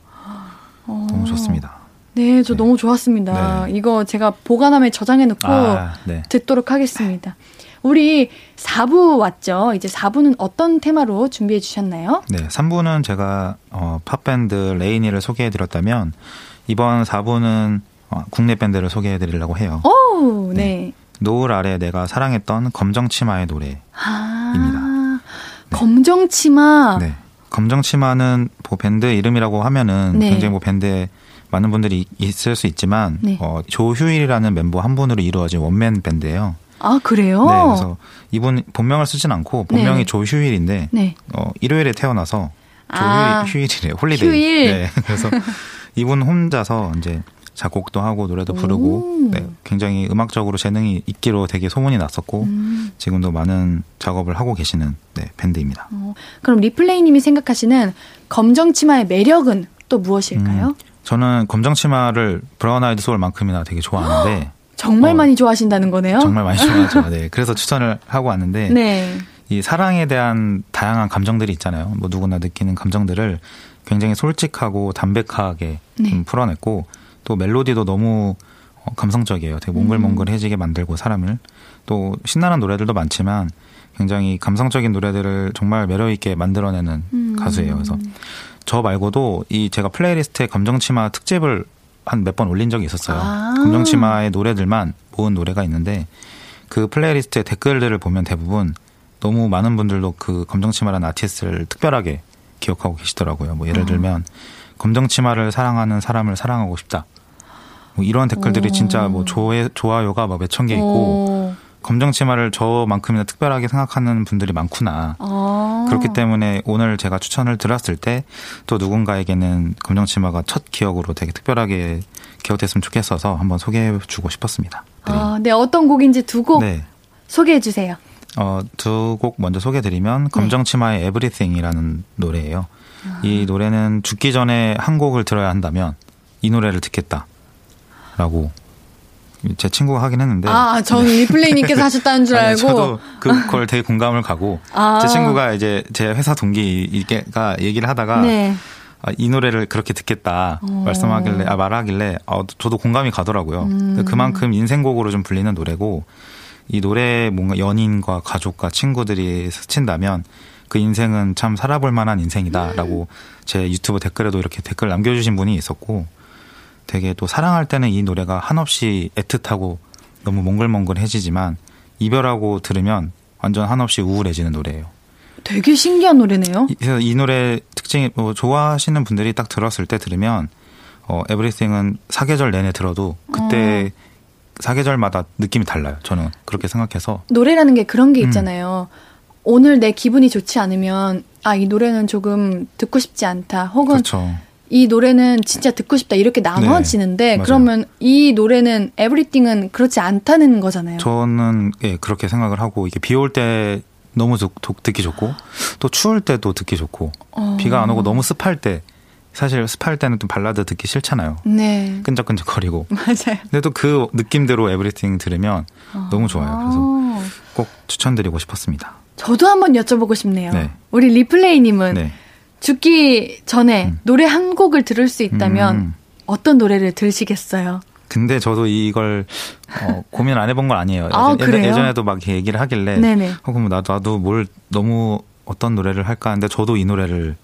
어. 너무 좋습니다. 네, 저 네. 너무 좋았습니다. 네. 이거 제가 보관함에 저장해 놓고 아, 네. 듣도록 하겠습니다. 우리 4부 왔죠? 이제 4부는 어떤 테마로 준비해 주셨나요? 네, 3부는 제가 어, 팝밴드 레이니를 소개해 드렸다면 이번 4부는 어, 국내 밴드를 소개해 드리려고 해요. 오, 네. 노을 아래 내가 사랑했던 검정치마의 노래. 아, 입니다. 검정치마. 네. 검정치마는 뭐 밴드 이름이라고 하면은 네. 굉장히 뭐 밴드에 많은 분들이 있을 수 있지만 네. 어, 조휴일이라는 멤버 한 분으로 이루어진 원맨 밴드예요. 아, 그래요? 네, 그래서 이분 본명을 쓰진 않고 본명이 네. 조휴일인데 네. 어, 일요일에 태어나서 조휴일 아. holiday. 휴일. 네. 그래서 이분 혼자서 이제 작곡도 하고 노래도 부르고 네, 굉장히 음악적으로 재능이 있기로 되게 소문이 났었고 음. 지금도 많은 작업을 하고 계시는 네, 밴드입니다. 어, 그럼 리플레이님이 생각하시는 검정 치마의 매력은 또 무엇일까요? 음, 저는 검정 치마를 브라운 아이드 소울만큼이나 되게 좋아하는데 정말 어, 많이 좋아하신다는 거네요. 정말 많이 좋아하죠. 네, 그래서 추천을 하고 왔는데 네. 이 사랑에 대한 다양한 감정들이 있잖아요. 뭐 누구나 느끼는 감정들을 굉장히 솔직하고 담백하게 네. 풀어냈고 또 멜로디도 너무 어, 감성적이에요. 되게 몽글몽글해지게 만들고 사람을 또 신나는 노래들도 많지만 굉장히 감성적인 노래들을 정말 매력 있게 만들어내는 음. 가수예요. 그래서 저 말고도 이 제가 플레이리스트에 검정치마 특집을 한 몇 번 올린 적이 있었어요. 아. 검정치마의 노래들만 모은 노래가 있는데 그 플레이리스트의 댓글들을 보면 대부분 너무 많은 분들도 그 검정치마라는 아티스트를 특별하게 기억하고 계시더라고요. 뭐 예를 어. 들면 검정 치마를 사랑하는 사람을 사랑하고 싶다. 뭐 이런 댓글들이 오. 진짜 뭐 좋아요, 좋아요가 막 몇천 개 있고 오. 검정 치마를 저만큼이나 특별하게 생각하는 분들이 많구나. 아. 그렇기 때문에 오늘 제가 추천을 드렸을 때 또 누군가에게는 검정 치마가 첫 기억으로 되게 특별하게 기억됐으면 좋겠어서 한번 소개해 주고 싶었습니다. 네. 아, 네. 어떤 곡인지 두곡 네. 소개해 주세요. 어, 두 곡 먼저 소개해 드리면 네. 검정 치마의 Everything이라는 노래예요. 아. 이 노래는 죽기 전에 한 곡을 들어야 한다면 이 노래를 듣겠다라고 제 친구가 하긴 했는데. 아, 전 네. 리플레이님께서 하셨다는 줄 알고. 아니, 저도 그걸 되게 공감을 가고. 아. 제 친구가 이제 제 회사 동기가 얘기를 하다가. 네. 아, 이 노래를 그렇게 듣겠다 오. 어. 말씀하길래 아 말하길래 아, 저도 공감이 가더라고요. 음. 그만큼 인생곡으로 좀 불리는 노래고 이 노래 뭔가 연인과 가족과 친구들이 스친다면 그 인생은 참 살아볼 만한 인생이다라고 제 유튜브 댓글에도 이렇게 댓글 남겨주신 분이 있었고 되게 또 사랑할 때는 이 노래가 한없이 애틋하고 너무 몽글몽글해지지만 이별하고 들으면 완전 한없이 우울해지는 노래예요. 되게 신기한 노래네요. 그래서 이 노래 특징이 뭐 좋아하시는 분들이 딱 들었을 때 들으면 어 에브리띵은 사계절 내내 들어도 그때 어. 사계절마다 느낌이 달라요. 저는 그렇게 생각해서 노래라는 게 그런 게 음. 있잖아요. 음. 오늘 내 기분이 좋지 않으면 아 이 노래는 조금 듣고 싶지 않다. 혹은 그렇죠. 이 노래는 진짜 듣고 싶다 이렇게 나눠지는데 네, 그러면 이 노래는 에브리띵은 그렇지 않다는 거잖아요. 저는 예 그렇게 생각을 하고 이게 비 올 때 너무 좋, 듣기 좋고 또 추울 때도 듣기 좋고 어. 비가 안 오고 너무 습할 때 사실 습할 때는 좀 발라드 듣기 싫잖아요. 네. 끈적끈적거리고. 맞아요. 근데 또 그 느낌대로 에브리띵 들으면 어. 너무 좋아요. 그래서 꼭 추천드리고 싶었습니다. 저도 한번 여쭤보고 싶네요. 네. 우리 리플레이님은 네. 죽기 전에 음. 노래 한 곡을 들을 수 있다면 음. 어떤 노래를 들으시겠어요? 근데 저도 이걸 어, 고민 안 해본 건 아니에요. 아, 예전, 예전에도 막 얘기를 하길래 네네. 혹은 뭐 나도 나도 뭘 너무 어떤 노래를 할까 하는데 저도 이 노래를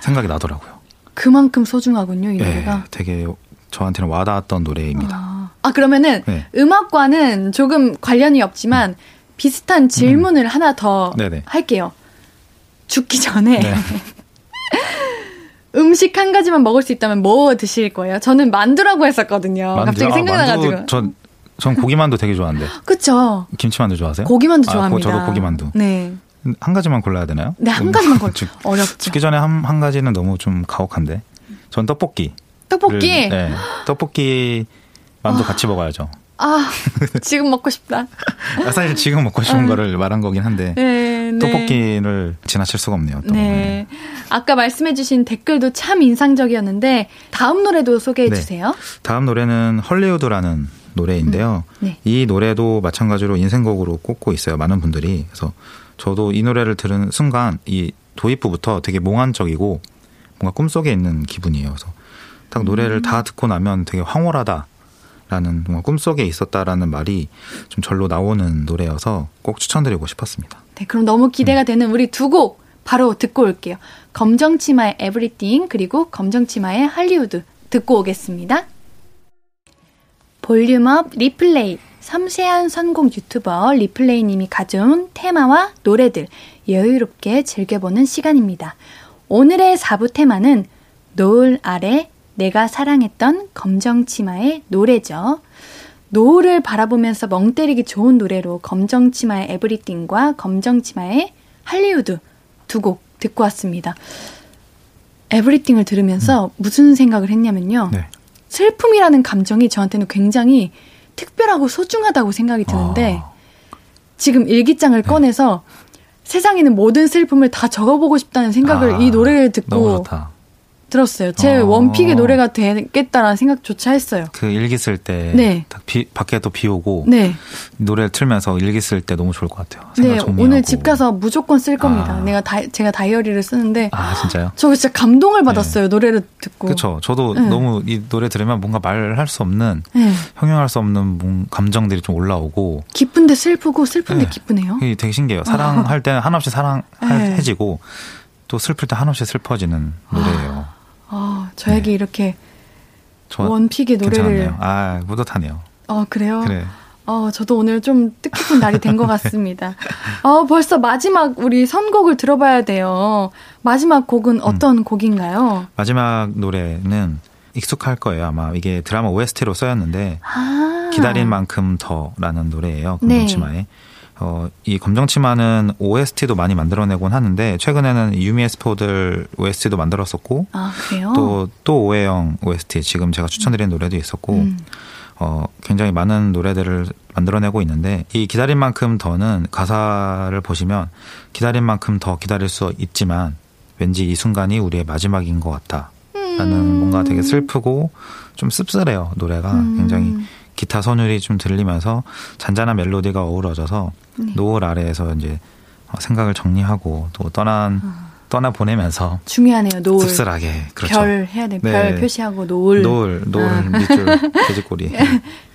생각이 나더라고요. 그만큼 소중하군요, 이 네, 노래가. 되게 저한테는 와닿았던 노래입니다. 아, 아 그러면은 네. 음악과는 조금 관련이 없지만 음. 비슷한 질문을 음. 하나 더 네네. 할게요. 죽기 전에 네. 음식 한 가지만 먹을 수 있다면 뭐 드실 거예요? 저는 만두라고 했었거든요. 만두, 갑자기 아, 생각나가지고. 전, 전 고기만두 되게 좋아하는데. 그쵸. 김치만두 좋아하세요? 고기만두 아, 좋아합니다. 저도 고기만두. 네. 한 가지만 골라야 되나요? 네, 한 가지만 골. 어렵죠. 죽기 전에 한, 한 가지는 너무 좀 가혹한데. 전 떡볶이. 떡볶이? 네. 떡볶이 만두 어. 같이 먹어야죠. 아, 지금 먹고 싶다. 아, 사실 지금 먹고 싶은 아. 거를 말한 거긴 한데 네, 네. 떡볶이를 지나칠 수가 없네요. 또. 네. 아까 말씀해주신 댓글도 참 인상적이었는데 다음 노래도 소개해 네. 주세요. 다음 노래는 헐리우드라는 노래인데요. 음, 네. 이 노래도 마찬가지로 인생곡으로 꼽고 있어요. 많은 분들이 그래서 저도 이 노래를 들은 순간 이 도입부부터 되게 몽환적이고 뭔가 꿈속에 있는 기분이에요. 그래서 딱 노래를 음. 다 듣고 나면 되게 황홀하다. 라는 꿈속에 있었다라는 말이 좀 절로 나오는 노래여서 꼭 추천드리고 싶었습니다. 네, 그럼 너무 기대가 음. 되는 우리 두 곡 바로 듣고 올게요. 검정치마의 Everything 그리고 검정치마의 Hollywood 듣고 오겠습니다. 볼륨업 리플레이 섬세한 선곡 유튜버 리플레이님이 가져온 테마와 노래들 여유롭게 즐겨보는 시간입니다. 오늘의 4부 테마는 노을 아래 내가 사랑했던 검정 치마의 노래죠. 노을을 바라보면서 멍 때리기 좋은 노래로 검정 치마의 에브리띵과 검정 치마의 할리우드 두 곡 듣고 왔습니다. 에브리띵을 들으면서 음. 무슨 생각을 했냐면요. 네. 슬픔이라는 감정이 저한테는 굉장히 특별하고 소중하다고 생각이 드는데 아. 지금 일기장을 네. 꺼내서 세상에는 모든 슬픔을 다 적어보고 싶다는 생각을 아, 이 노래를 듣고 들었어요. 제 어. 원픽의 노래가 되겠다라는 생각조차 했어요. 그 일기 쓸 때, 네. 비, 밖에도 비 오고, 네. 노래를 틀면서 일기 쓸 때 너무 좋을 것 같아요. 네, 정리하고. 오늘 집 가서 무조건 쓸 겁니다. 아. 내가 다, 제가 다이어리를 쓰는데, 아 진짜요? 저 진짜 감동을 받았어요. 네. 노래를 듣고. 그렇죠. 저도 네. 너무 이 노래 들으면 뭔가 말할 수 없는, 네. 형용할 수 없는 감정들이 좀 올라오고, 기쁜데 슬프고 슬픈데 네. 기쁘네요. 되게 신기해요. 사랑할 때는 한없이 사랑해지고. 또 슬플 때 한없이 슬퍼지는 노래예요. 아. 아, 저에게 네. 이렇게 원픽의 노래를 괜찮았네요. 아, 뿌듯하네요. 어, 그래요? 그래. 어, 저도 오늘 좀 뜻깊은 날이 된 것 같습니다. 어, 벌써 마지막 우리 선곡을 들어봐야 돼요. 마지막 곡은 음. 어떤 음. 곡인가요? 마지막 노래는 익숙할 거예요. 아마 이게 드라마 OST로 쓰였는데 아~ 기다린 만큼 더라는 노래예요. 금동치마에. 네. 어, 이 검정치마는 OST도 많이 만들어내곤 하는데 최근에는 유미 에스포들 OST도 만들었었고 아, 또또 오해영 OST 지금 제가 추천드린 노래도 있었고 음. 어, 굉장히 많은 노래들을 만들어내고 있는데 이 기다린 만큼 더는 가사를 보시면 기다린 만큼 더 기다릴 수 있지만 왠지 이 순간이 우리의 마지막인 것 같다. 라는 음. 뭔가 되게 슬프고 좀 씁쓸해요 노래가 음. 굉장히 기타 선율이 좀 들리면서 잔잔한 멜로디가 어우러져서 네. 노을 아래에서 이제 생각을 정리하고 또 떠난 어. 떠나 보내면서 중요하네요. 노을 씁쓸하게 그렇죠. 별 해야 돼. 네. 별 표시하고 노을 노을 노을 아. 밑줄 돼지꼬리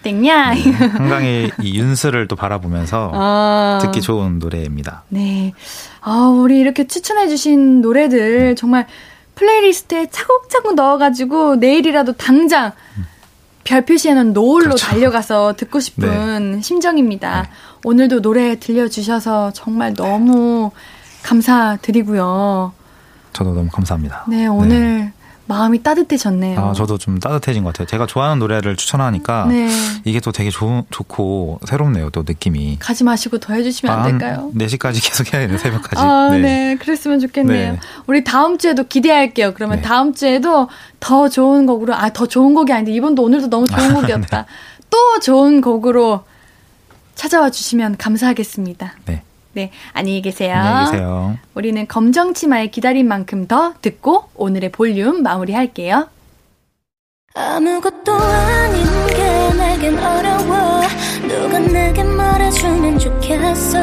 땡야 네. 한강의 이 윤슬을 또 바라보면서 아. 듣기 좋은 노래입니다. 네. 아 우리 이렇게 추천해주신 노래들 네. 정말 플레이리스트에 차곡차곡 넣어가지고 내일이라도 당장 음. 별 표시에는 노을로 그렇죠. 달려가서 듣고 싶은 네. 심정입니다. 네. 오늘도 노래 들려주셔서 정말 너무 감사드리고요. 저도 너무 감사합니다. 네, 오늘 네. 마음이 따뜻해졌네요. 아, 저도 좀 따뜻해진 것 같아요. 제가 좋아하는 노래를 추천하니까 네. 이게 또 되게 좋, 좋고 새롭네요. 또 느낌이. 가지 마시고 더 해주시면 아, 안 될까요? 4시까지 계속 해야 되는 새벽까지. 아, 네. 네. 그랬으면 좋겠네요. 네. 우리 다음 주에도 기대할게요. 그러면 네. 다음 주에도 더 좋은 곡으로, 아, 더 좋은 곡이 아닌데 이번도 오늘도 너무 좋은 곡이었다. 네. 또 좋은 곡으로 찾아와 주시면 감사하겠습니다. 네. 네, 안녕히 계세요. 안녕히 계세요. 우리는 검정 치마의 기다린 만큼 더 듣고 오늘의 볼륨 마무리할게요. 아무것도 아닌 게 내겐 어려워 누가 내게 말해주면 좋겠어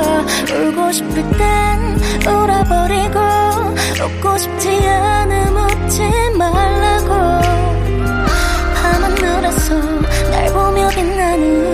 울고 싶을 땐 울어버리고 웃고 싶지 않음 웃지 말라고 밤하늘에서 날 보며 빛나는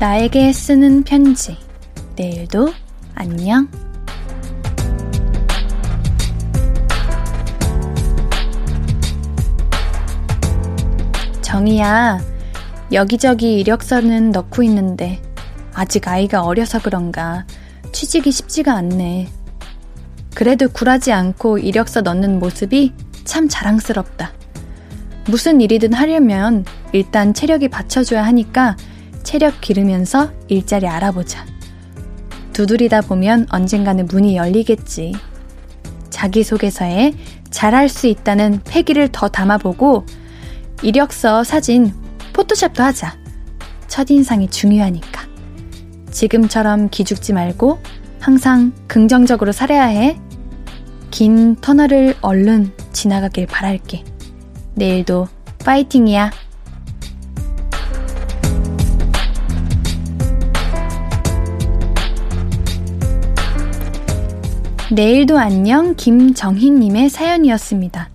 나에게 쓰는 편지 내일도 안녕 정이야, 여기저기 이력서는 넣고 있는데 아직 아이가 어려서 그런가 취직이 쉽지가 않네. 그래도 굴하지 않고 이력서 넣는 모습이 참 자랑스럽다. 무슨 일이든 하려면 일단 체력이 받쳐줘야 하니까 체력 기르면서 일자리 알아보자. 두드리다 보면 언젠가는 문이 열리겠지. 자기소개서에 잘할 수 있다는 패기를 더 담아보고 이력서, 사진, 포토샵도 하자. 첫인상이 중요하니까. 지금처럼 기죽지 말고 항상 긍정적으로 살아야 해. 긴 터널을 얼른 지나가길 바랄게. 내일도 파이팅이야. 내일도 안녕 김정희님의 사연이었습니다.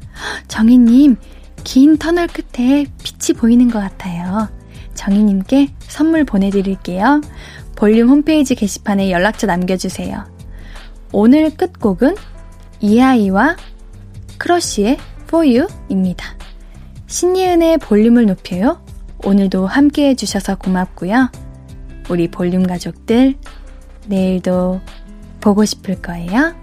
정희님, 긴 터널 끝에 빛이 보이는 것 같아요. 정희님께 선물 보내드릴게요. 볼륨 홈페이지 게시판에 연락처 남겨주세요. 오늘 끝곡은 이하이와 크러쉬의 for you입니다. 신예은의 볼륨을 높여요. 오늘도 함께 해주셔서 고맙고요. 우리 볼륨 가족들, 내일도 보고 싶을 거예요.